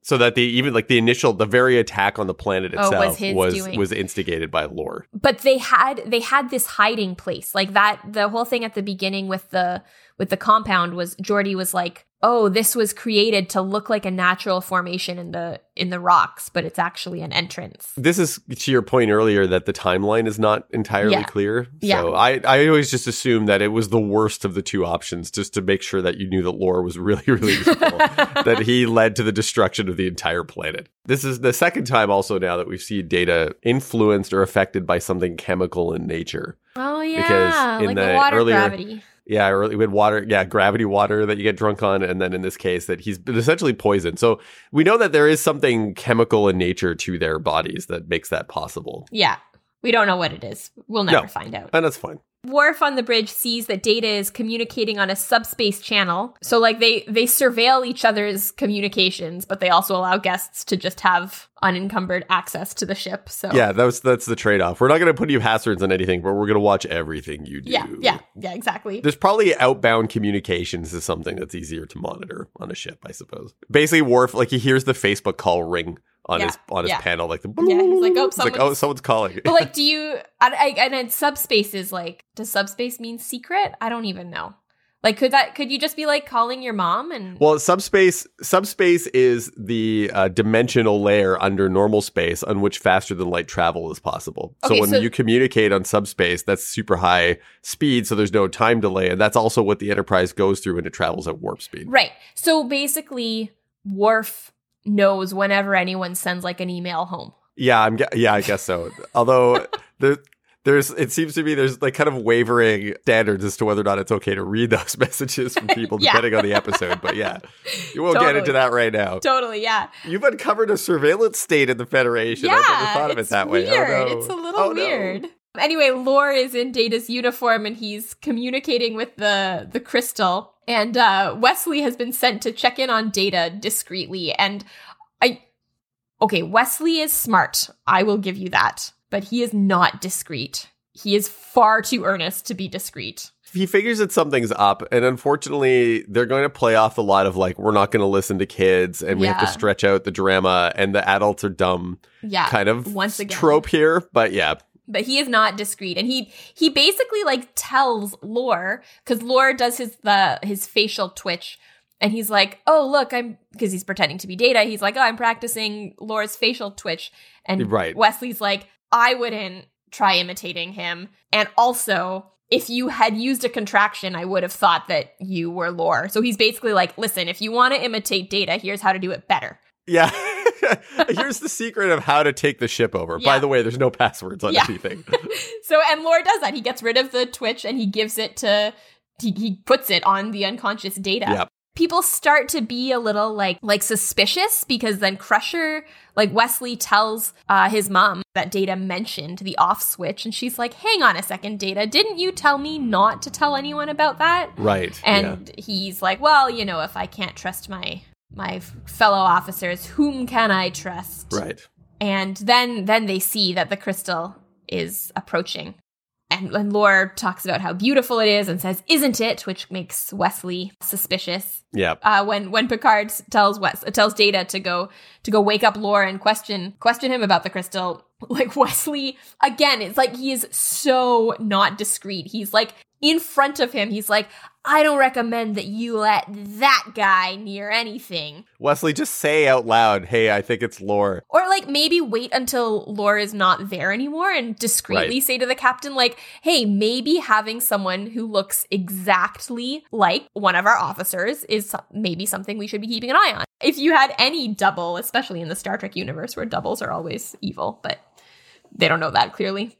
So that the even like the initial the very attack on the planet itself oh, was was, was, instigated by lore. But they had they had this hiding place. Like that the whole thing at the beginning with the with the compound was Geordi was like oh, this was created to look like a natural formation in the in the rocks, but it's actually an entrance. This is to your point earlier that the timeline is not entirely yeah. clear. Yeah. So I, I always just assumed that it was the worst of the two options, just to make sure that you knew that Lore was really, really useful. that he led to the destruction of the entire planet. This is the second time also now that we see data influenced or affected by something chemical in nature. Oh yeah. Because in like the, the water earlier, gravity yeah, really with water, yeah, gravity water that you get drunk on, and then in this case that he's essentially poisoned. So we know that there is something chemical in nature to their bodies that makes that possible. Yeah. We don't know what it is. We'll never no, find out. And that's fine. Worf on the bridge sees that Data is communicating on a subspace channel. So like they they surveil each other's communications, but they also allow guests to just have unencumbered access to the ship. So Yeah, that's that's the trade-off. We're not going to put you hazards on anything, but we're going to watch everything you do. Yeah, yeah, yeah, exactly. There's probably outbound communications is something that's easier to monitor on a ship, I suppose. Basically Worf like he hears the Facebook call ring on yeah, his on his yeah. panel, like the yeah, he's like oh someone's, like, oh someone's calling. But like, do you? I, I, and then subspace is like, does subspace mean secret? I don't even know. Like, could that could you just be like calling your mom and? Well, subspace subspace is the uh, dimensional layer under normal space on which faster than light travel is possible. Okay, so when so- you communicate on subspace, that's super high speed, so there's no time delay, and that's also what the Enterprise goes through when it travels at warp speed. Right. So basically, Worf knows whenever anyone sends like an email home. Yeah, I'm. Yeah, I guess so. Although there, there's, it seems to me there's like kind of wavering standards as to whether or not it's okay to read those messages from people yeah. depending on the episode. But yeah, you won't totally. get into that right now. Totally, yeah. You've uncovered a surveillance state in the Federation. Yeah, I never thought of it that weird. way. Oh, no. It's a little oh, weird. No. Anyway, Lore is in Data's uniform and he's communicating with the the crystal. And uh, Wesley has been sent to check in on Data discreetly. And I, okay, Wesley is smart. I will give you that, but he is not discreet. He is far too earnest to be discreet he figures that something's up and unfortunately they're going to play off a lot of like we're not going to listen to kids and we yeah. have to stretch out the drama and the adults are dumb yeah kind of once again trope here but yeah but he is not discreet and he he basically like tells lore because lore does his the his facial twitch and he's like oh look i'm because he's pretending to be data he's like oh i'm practicing lore's facial twitch and right. wesley's like i wouldn't try imitating him and also if you had used a contraction, I would have thought that you were lore. So he's basically like, listen, if you want to imitate data, here's how to do it better. Yeah. Here's the secret of how to take the ship over. Yeah. By the way, there's no passwords on yeah. anything. so, and Lore does that. He gets rid of the Twitch and he gives it to, he, he puts it on the unconscious data. Yep. People start to be a little like like suspicious because then Crusher, like Wesley, tells uh, his mom that Data mentioned the off switch, and she's like, "Hang on a second, Data, didn't you tell me not to tell anyone about that?" Right. And yeah. he's like, "Well, you know, if I can't trust my my fellow officers, whom can I trust? Right. And then then they see that the crystal is approaching. And, and Lore talks about how beautiful it is and says, "Isn't it?" Which makes Wesley suspicious. Yeah. Uh, when when Picard tells Wes tells Data to go to go wake up Lore and question question him about the crystal, like Wesley again, it's like he is so not discreet. He's like in front of him, he's like, I don't recommend that you let that guy near anything. Wesley, just say out loud, hey, I think it's Lore. Or like maybe wait until Lore is not there anymore and discreetly right. say to the captain, like, hey, maybe having someone who looks exactly like one of our officers is maybe something we should be keeping an eye on. If you had any double, especially in the Star Trek universe where doubles are always evil, but they don't know that clearly.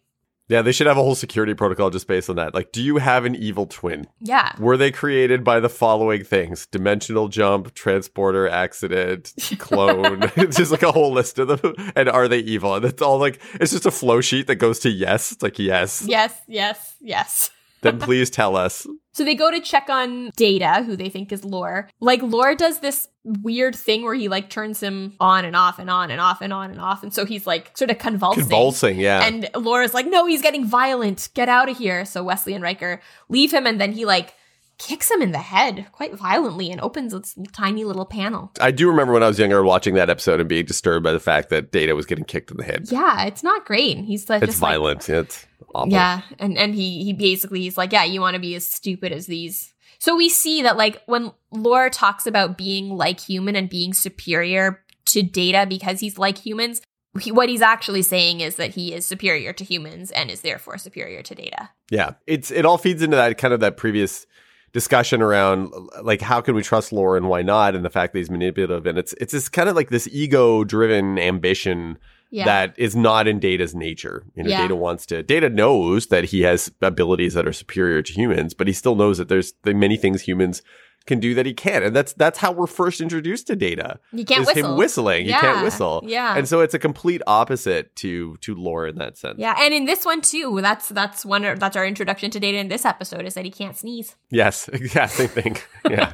Yeah, they should have a whole security protocol just based on that. Like, do you have an evil twin? Yeah. Were they created by the following things? Dimensional jump, transporter accident, clone. it's just like a whole list of them. And are they evil? And it's all like, it's just a flow sheet that goes to yes. It's like, yes. Yes, yes, yes then please tell us. So they go to check on Data, who they think is Lore. Like Lore does this weird thing where he like turns him on and off and on and off and on and off. And so he's like sort of convulsing. Convulsing, yeah. And Lore's like, no, he's getting violent. Get out of here. So Wesley and Riker leave him and then he like kicks him in the head quite violently and opens this tiny little panel. I do remember when I was younger watching that episode and being disturbed by the fact that Data was getting kicked in the head. Yeah, it's not great. He's uh, like, it's violent. Like, it's awful. Yeah, and and he he basically he's like, yeah, you want to be as stupid as these. So we see that like when Lore talks about being like human and being superior to Data because he's like humans, he, what he's actually saying is that he is superior to humans and is therefore superior to Data. Yeah, it's it all feeds into that kind of that previous discussion around like how can we trust Lore and why not, and the fact that he's manipulative, and it's it's this kind of like this ego driven ambition. Yeah. That is not in Data's nature. You know, yeah. Data wants to. Data knows that he has abilities that are superior to humans, but he still knows that there's many things humans can do that he can. And that's that's how we're first introduced to Data. You can't whistle. him whistling. Yeah. He can't whistle. Yeah. And so it's a complete opposite to to lore in that sense. Yeah, and in this one too, that's that's one that's our introduction to Data in this episode is that he can't sneeze. Yes, yeah, same thing. Yeah.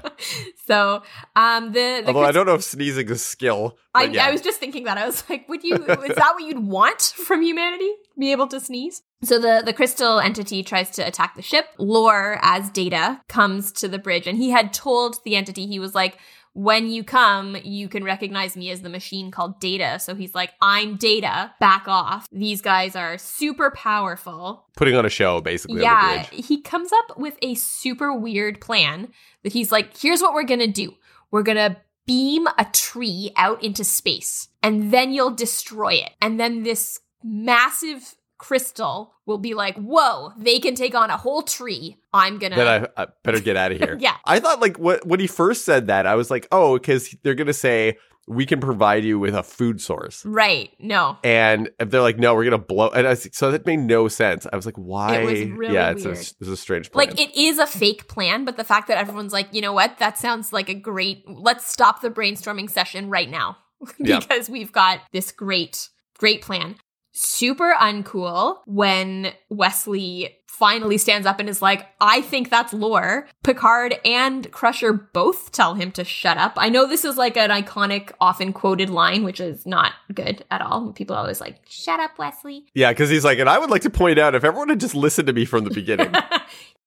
so, um, the, the although I don't know if sneezing is a skill. I, yeah. I was just thinking that I was like, would you? is that what you'd want from humanity? Be able to sneeze? So the the crystal entity tries to attack the ship. Lore, as Data, comes to the bridge, and he had told the entity he was like, when you come, you can recognize me as the machine called Data. So he's like, I'm Data. Back off. These guys are super powerful. Putting on a show, basically. Yeah. He comes up with a super weird plan that he's like, here's what we're going to do. We're going to beam a tree out into space, and then you'll destroy it. And then this massive crystal will be like, whoa, they can take on a whole tree. I'm gonna. Then I, I better get out of here. yeah. I thought like what when he first said that, I was like, oh, because they're gonna say we can provide you with a food source. Right. No. And if they're like, no, we're gonna blow, and I, so that made no sense. I was like, why? It was really yeah, it's a, it's a strange plan. Like it is a fake plan, but the fact that everyone's like, you know what, that sounds like a great. Let's stop the brainstorming session right now Yeah. because we've got this great, great plan. Super uncool when Wesley finally stands up and is like, I think that's lore. Picard and Crusher both tell him to shut up. I know this is like an iconic, often quoted line, which is not good at all. People are always like, shut up, Wesley. yeah, because he's like, and I would like to point out if everyone had just listened to me from the beginning.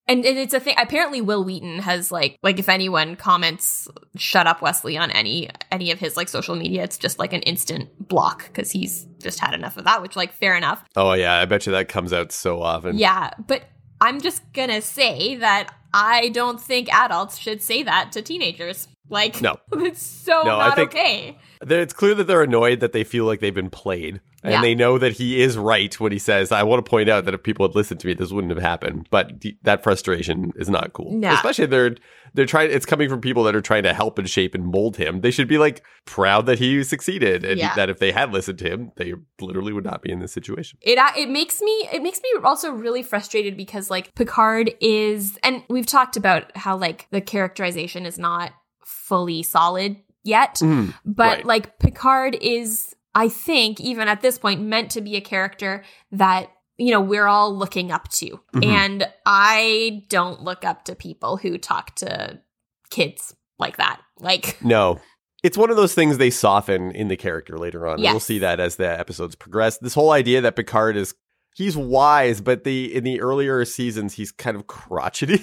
And, and it's a thing. Apparently, Wil Wheaton has like like if anyone comments "shut up, Wesley" on any any of his like social media, it's just like an instant block because he's just had enough of that. Which like fair enough. oh yeah, I bet you that comes out so often. Yeah, but I'm just gonna say that I don't think adults should say that to teenagers. Like, No. it's so No, I not think- okay. It's clear that they're annoyed that they feel like they've been played. And Yeah. they know that he is right when he says, I want to point out that if people had listened to me, this wouldn't have happened. But d- that frustration is not cool. No. Especially they're they're trying it's coming from people that are trying to help and shape and mold him. They should be like proud that he succeeded and Yeah. that if they had listened to him, they literally would not be in this situation. it uh, it makes me it makes me also really frustrated because like Picard is and we've talked about how like the characterization is not fully solid yet Mm, but right. like Picard is I think even at this point meant to be a character that you know we're all looking up to Mhm. and I don't look up to people who talk to kids like that like No. It's one of those things they soften in the character later on. Yes. We'll see that as the episodes progress. This whole idea that Picard is he's wise, but the in the earlier seasons he's kind of crotchety.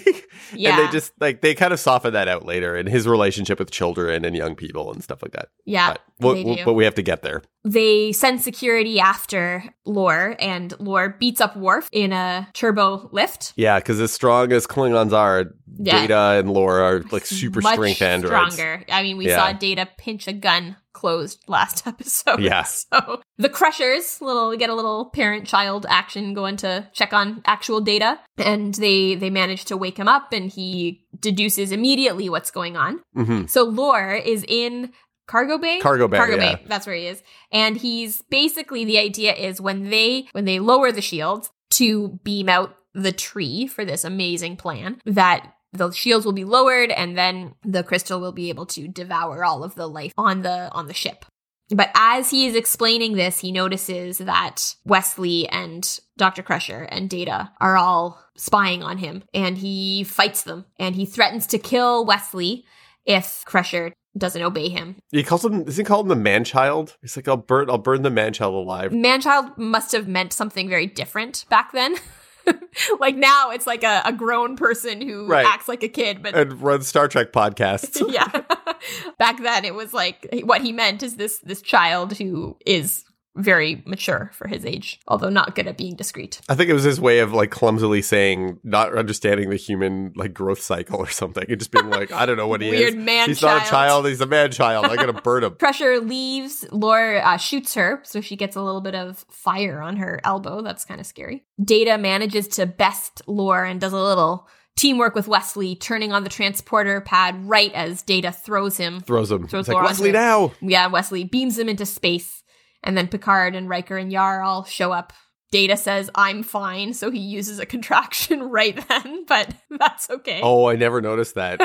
yeah And they just like they kind of soften that out later in his relationship with children and young people and stuff like that. yeah but, we'll- they we'll- but we have to get there. they send security after Lore, and Lore beats up Worf in a turbo lift. Yeah, because as strong as Klingons are, Yeah. Data and Lore are like super Much strength androids. Stronger. I mean, we Yeah. saw Data pinch a gun closed last episode. Yeah. So the Crushers, little get a little parent-child action going to check on actual Data, and they they manage to wake him up, and he deduces immediately what's going on. hmm So Lore is in Cargo Bay. Cargo Bay, Cargo yeah. Bay. That's where he is. And he's basically the idea is when they when they lower the shields to beam out the tree for this amazing plan that the shields will be lowered and then the crystal will be able to devour all of the life on the on the ship. But as he is explaining this, he notices that Wesley and Dr. Crusher and Data are all spying on him and he fights them and he threatens to kill Wesley if Crusher doesn't obey him. He calls him. Does he call him the man child? He's like, I'll burn. I'll burn the man child alive. Manchild must have meant something very different back then. like now it's like a, a grown person who Right. acts like a kid, but And run Star Trek podcasts. yeah. back then it was like what he meant is this this child who is very mature for his age, although not good at being discreet. I think it was his way of like clumsily saying not understanding the human like growth cycle or something, and just being like, I don't know what he Weird is. man he's not a child. child. He's a man child. I gotta burn him. Crusher leaves. Lore uh, shoots her, so she gets a little bit of fire on her elbow. That's kind of scary. Data manages to best Lore and does a little teamwork with Wesley, turning on the transporter pad right as Data throws him. Throws him. Throws It's like Wesley now. Yeah, Wesley beams him into space, and then Picard and Riker and Yar all show up. Data says, I'm fine, so he uses a contraction right then, but that's okay. Oh, I never noticed that.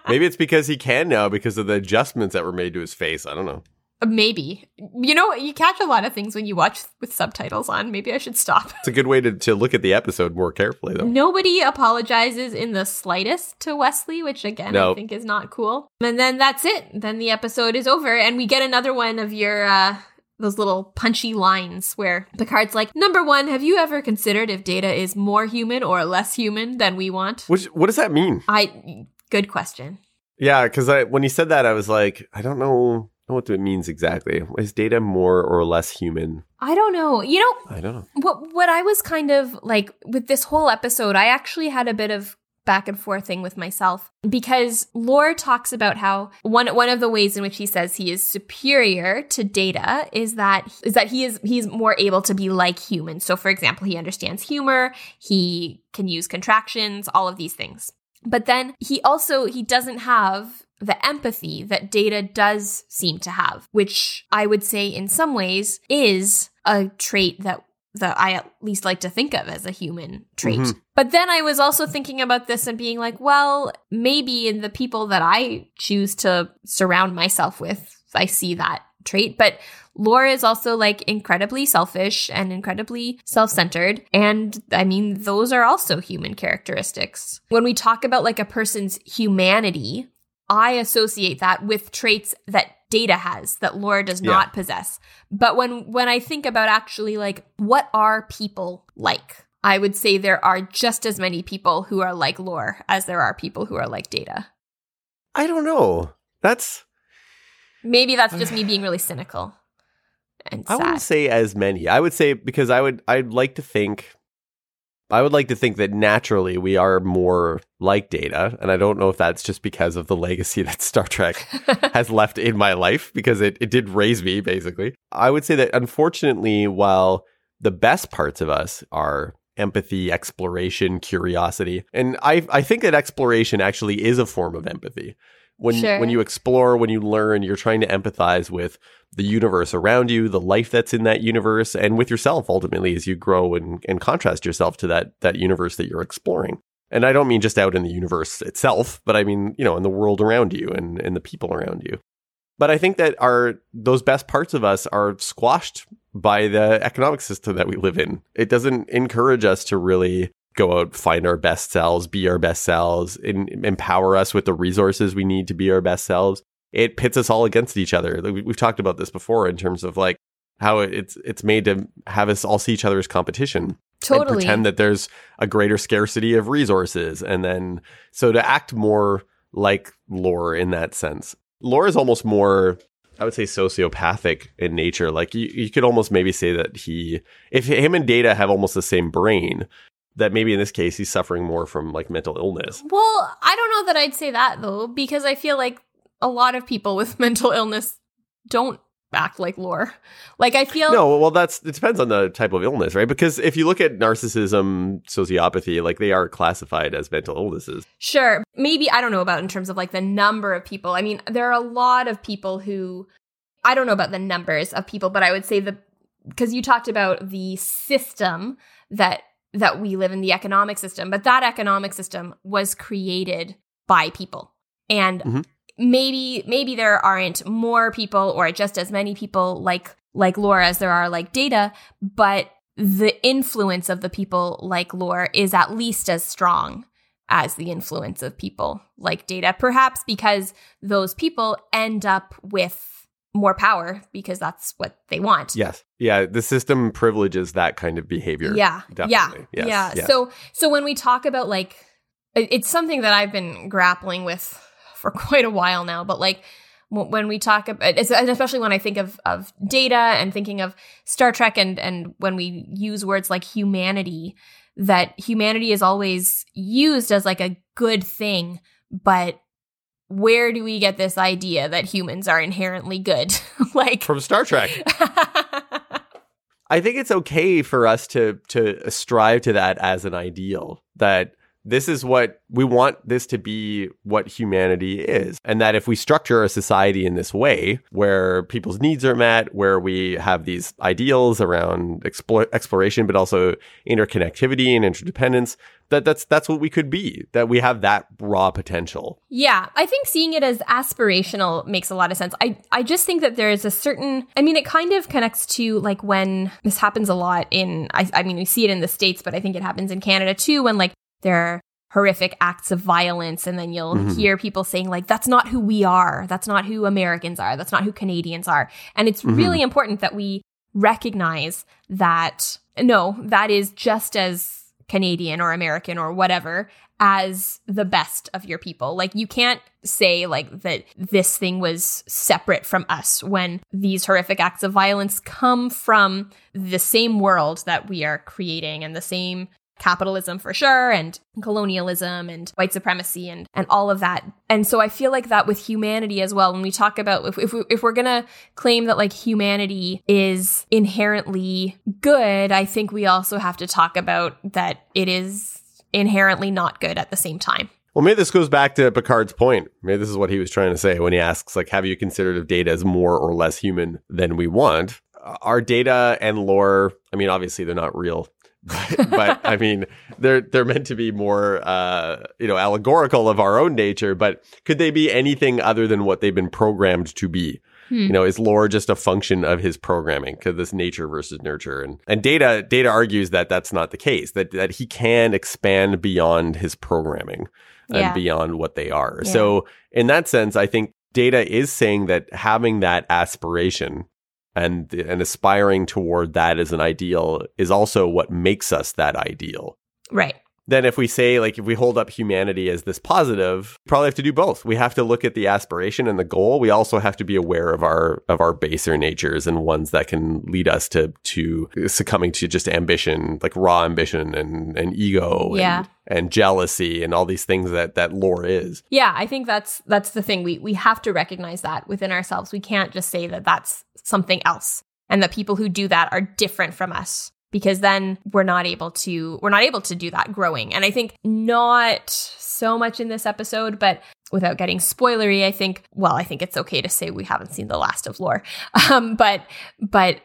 Maybe it's because he can now because of the adjustments that were made to his face. I don't know. Maybe. You know, you catch a lot of things when you watch with subtitles on. Maybe I should stop. It's a good way to, to look at the episode more carefully, though. Nobody apologizes in the slightest to Wesley, which again. I think is not cool. And then that's it. Then the episode is over, and we get another one of your, uh, those little punchy lines where Picard's like, Number one, have you ever considered if data is more human or less human than we want? Which, what does that mean? I, good question. Yeah, because I when he said that, I was like, I don't know know what it means exactly. Is data more or less human? I don't know. You know, I don't know. What what I was kind of like with this whole episode, I actually had a bit of back and forth thing with myself because Lore talks about how one one of the ways in which he says he is superior to data is that is that he is he's more able to be like humans. So for example, he understands humor, he can use contractions, all of these things. But then he also he doesn't have the empathy that data does seem to have, which I would say in some ways is a trait that that I at least like to think of as a human trait. Mm-hmm. But then I was also thinking about this and being like, well, maybe in the people that I choose to surround myself with, I see that trait. But Lore is also like incredibly selfish and incredibly self centered. And I mean, those are also human characteristics. When we talk about like a person's humanity, I associate that with traits that data has that Lore does yeah. not possess. But when when I think about actually like what are people like? I would say there are just as many people who are like Lore as there are people who are like data. I don't know. That's maybe that's just me being really cynical. And. I wouldn't say as many. I would say because I would I'd like to think I would like to think that naturally we are more like data. And I don't know if that's just because of the legacy that Star Trek has left in my life, because it, it did raise me, basically. I would say that unfortunately, while the best parts of us are empathy, exploration, curiosity, and I, I think that exploration actually is a form of empathy. When, sure. when you explore, when you learn, you're trying to empathize with the universe around you, the life that's in that universe, and with yourself ultimately as you grow and, and contrast yourself to that that universe that you're exploring. And I don't mean just out in the universe itself, but I mean, you know, in the world around you and, and the people around you. But I think that our those best parts of us are squashed by the economic system that we live in. It doesn't encourage us to really go out, find our best selves, be our best selves, and empower us with the resources we need to be our best selves it pits us all against each other. We've talked about this before in terms of like how it's it's made to have us all see each other as competition. Totally. And pretend that there's a greater scarcity of resources. And then so to act more like lore in that sense. Lore is almost more I would say sociopathic in nature. Like you, you could almost maybe say that he if him and Data have almost the same brain, that maybe in this case he's suffering more from like mental illness. Well, I don't know that I'd say that though, because I feel like a lot of people with mental illness don't act like lore. Like I feel No, well that's it depends on the type of illness, right? Because if you look at narcissism, sociopathy, like they are classified as mental illnesses. Sure. Maybe I don't know about in terms of like the number of people. I mean, there are a lot of people who I don't know about the numbers of people, but I would say the because you talked about the system that that we live in the economic system, but that economic system was created by people. And mm-hmm maybe maybe there aren't more people or just as many people like like Lore as there are like data, but the influence of the people like Lore is at least as strong as the influence of people like data, perhaps because those people end up with more power because that's what they want. Yes. Yeah, the system privileges that kind of behavior. Yeah. Definitely. Yeah. Yes. Yeah. Yes. So so when we talk about like it's something that I've been grappling with for quite a while now, but like when we talk about especially when I think of of data and thinking of Star Trek and and when we use words like humanity, that humanity is always used as like a good thing, but where do we get this idea that humans are inherently good? like from Star Trek. I think it's okay for us to to strive to that as an ideal that this is what we want this to be what humanity is. And that if we structure a society in this way, where people's needs are met, where we have these ideals around explore, exploration, but also interconnectivity and interdependence, that that's that's what we could be that we have that raw potential yeah i think seeing it as aspirational makes a lot of sense i i just think that there is a certain i mean it kind of connects to like when this happens a lot in i, I mean we see it in the states but i think it happens in canada too when like there are horrific acts of violence and then you'll mm-hmm. hear people saying like that's not who we are that's not who americans are that's not who canadians are and it's mm-hmm. really important that we recognize that no that is just as Canadian or American or whatever as the best of your people. Like you can't say like that this thing was separate from us when these horrific acts of violence come from the same world that we are creating and the same capitalism for sure and colonialism and white supremacy and and all of that and so i feel like that with humanity as well when we talk about if, if, we, if we're gonna claim that like humanity is inherently good i think we also have to talk about that it is inherently not good at the same time well, maybe this goes back to Picard's point. Maybe this is what he was trying to say when he asks, like, have you considered if data is more or less human than we want? Our data and lore, I mean, obviously they're not real but, but I mean, they're they're meant to be more, uh, you know, allegorical of our own nature. But could they be anything other than what they've been programmed to be? Hmm. You know, is lore just a function of his programming? Because this nature versus nurture, and and data data argues that that's not the case. That that he can expand beyond his programming and beyond what they are. Yeah. So in that sense, I think data is saying that having that aspiration and and aspiring toward that as an ideal is also what makes us that ideal. Right. Then if we say like if we hold up humanity as this positive, probably have to do both. We have to look at the aspiration and the goal. We also have to be aware of our of our baser natures and ones that can lead us to to succumbing to just ambition, like raw ambition and and ego yeah. and and jealousy and all these things that that lore is. Yeah, I think that's that's the thing. We we have to recognize that within ourselves. We can't just say that that's something else and that people who do that are different from us because then we're not able to we're not able to do that growing. And I think not so much in this episode, but without getting spoilery, I think well, I think it's okay to say we haven't seen the last of lore. Um, but but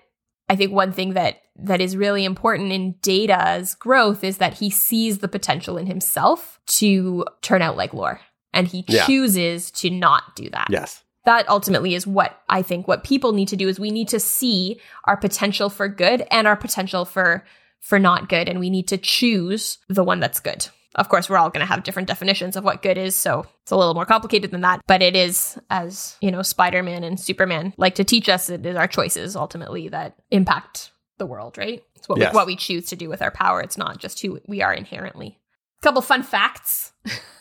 I think one thing that that is really important in Data's growth is that he sees the potential in himself to turn out like lore and he yeah. chooses to not do that. Yes. That ultimately is what I think what people need to do is we need to see our potential for good and our potential for for not good and we need to choose the one that's good. Of course, we're all going to have different definitions of what good is, so it's a little more complicated than that. But it is, as you know, Spider Man and Superman like to teach us, it is our choices ultimately that impact the world, right? It's what, yes. we, what we choose to do with our power. It's not just who we are inherently couple fun facts.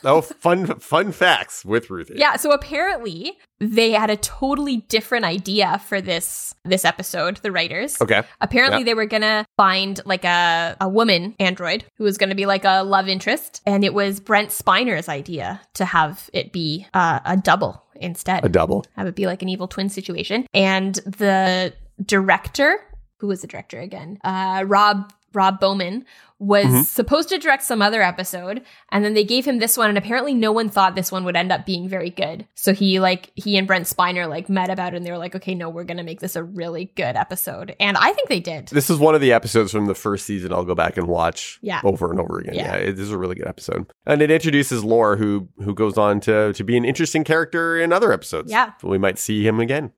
oh, fun fun facts with Ruthie. Yeah, so apparently they had a totally different idea for this this episode, the writers. Okay. Apparently they were going to find like a a woman android who was going to be like a love interest and it was Brent Spiner's idea to have it be uh, a double instead. A double. Have it be like an evil twin situation. And the director who was the director again? Uh, Rob Rob Bowman was mm-hmm. supposed to direct some other episode and then they gave him this one and apparently no one thought this one would end up being very good. So he like he and Brent Spiner like met about it and they were like, "Okay, no, we're going to make this a really good episode." And I think they did. This is one of the episodes from the first season I'll go back and watch yeah. over and over again. Yeah. yeah, it is a really good episode. And it introduces Lore who who goes on to to be an interesting character in other episodes. Yeah. We might see him again.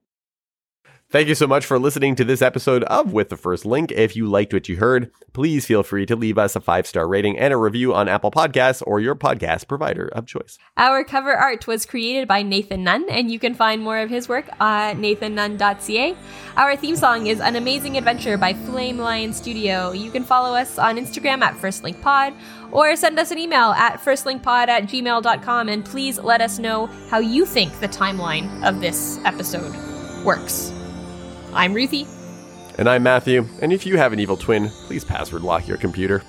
Thank you so much for listening to this episode of With the First Link. If you liked what you heard, please feel free to leave us a five star rating and a review on Apple Podcasts or your podcast provider of choice. Our cover art was created by Nathan Nunn, and you can find more of his work at nathannunn.ca. Our theme song is An Amazing Adventure by Flame Lion Studio. You can follow us on Instagram at FirstLinkPod or send us an email at firstlinkpod at gmail.com and please let us know how you think the timeline of this episode works. I'm Ruthie. And I'm Matthew. And if you have an evil twin, please password lock your computer.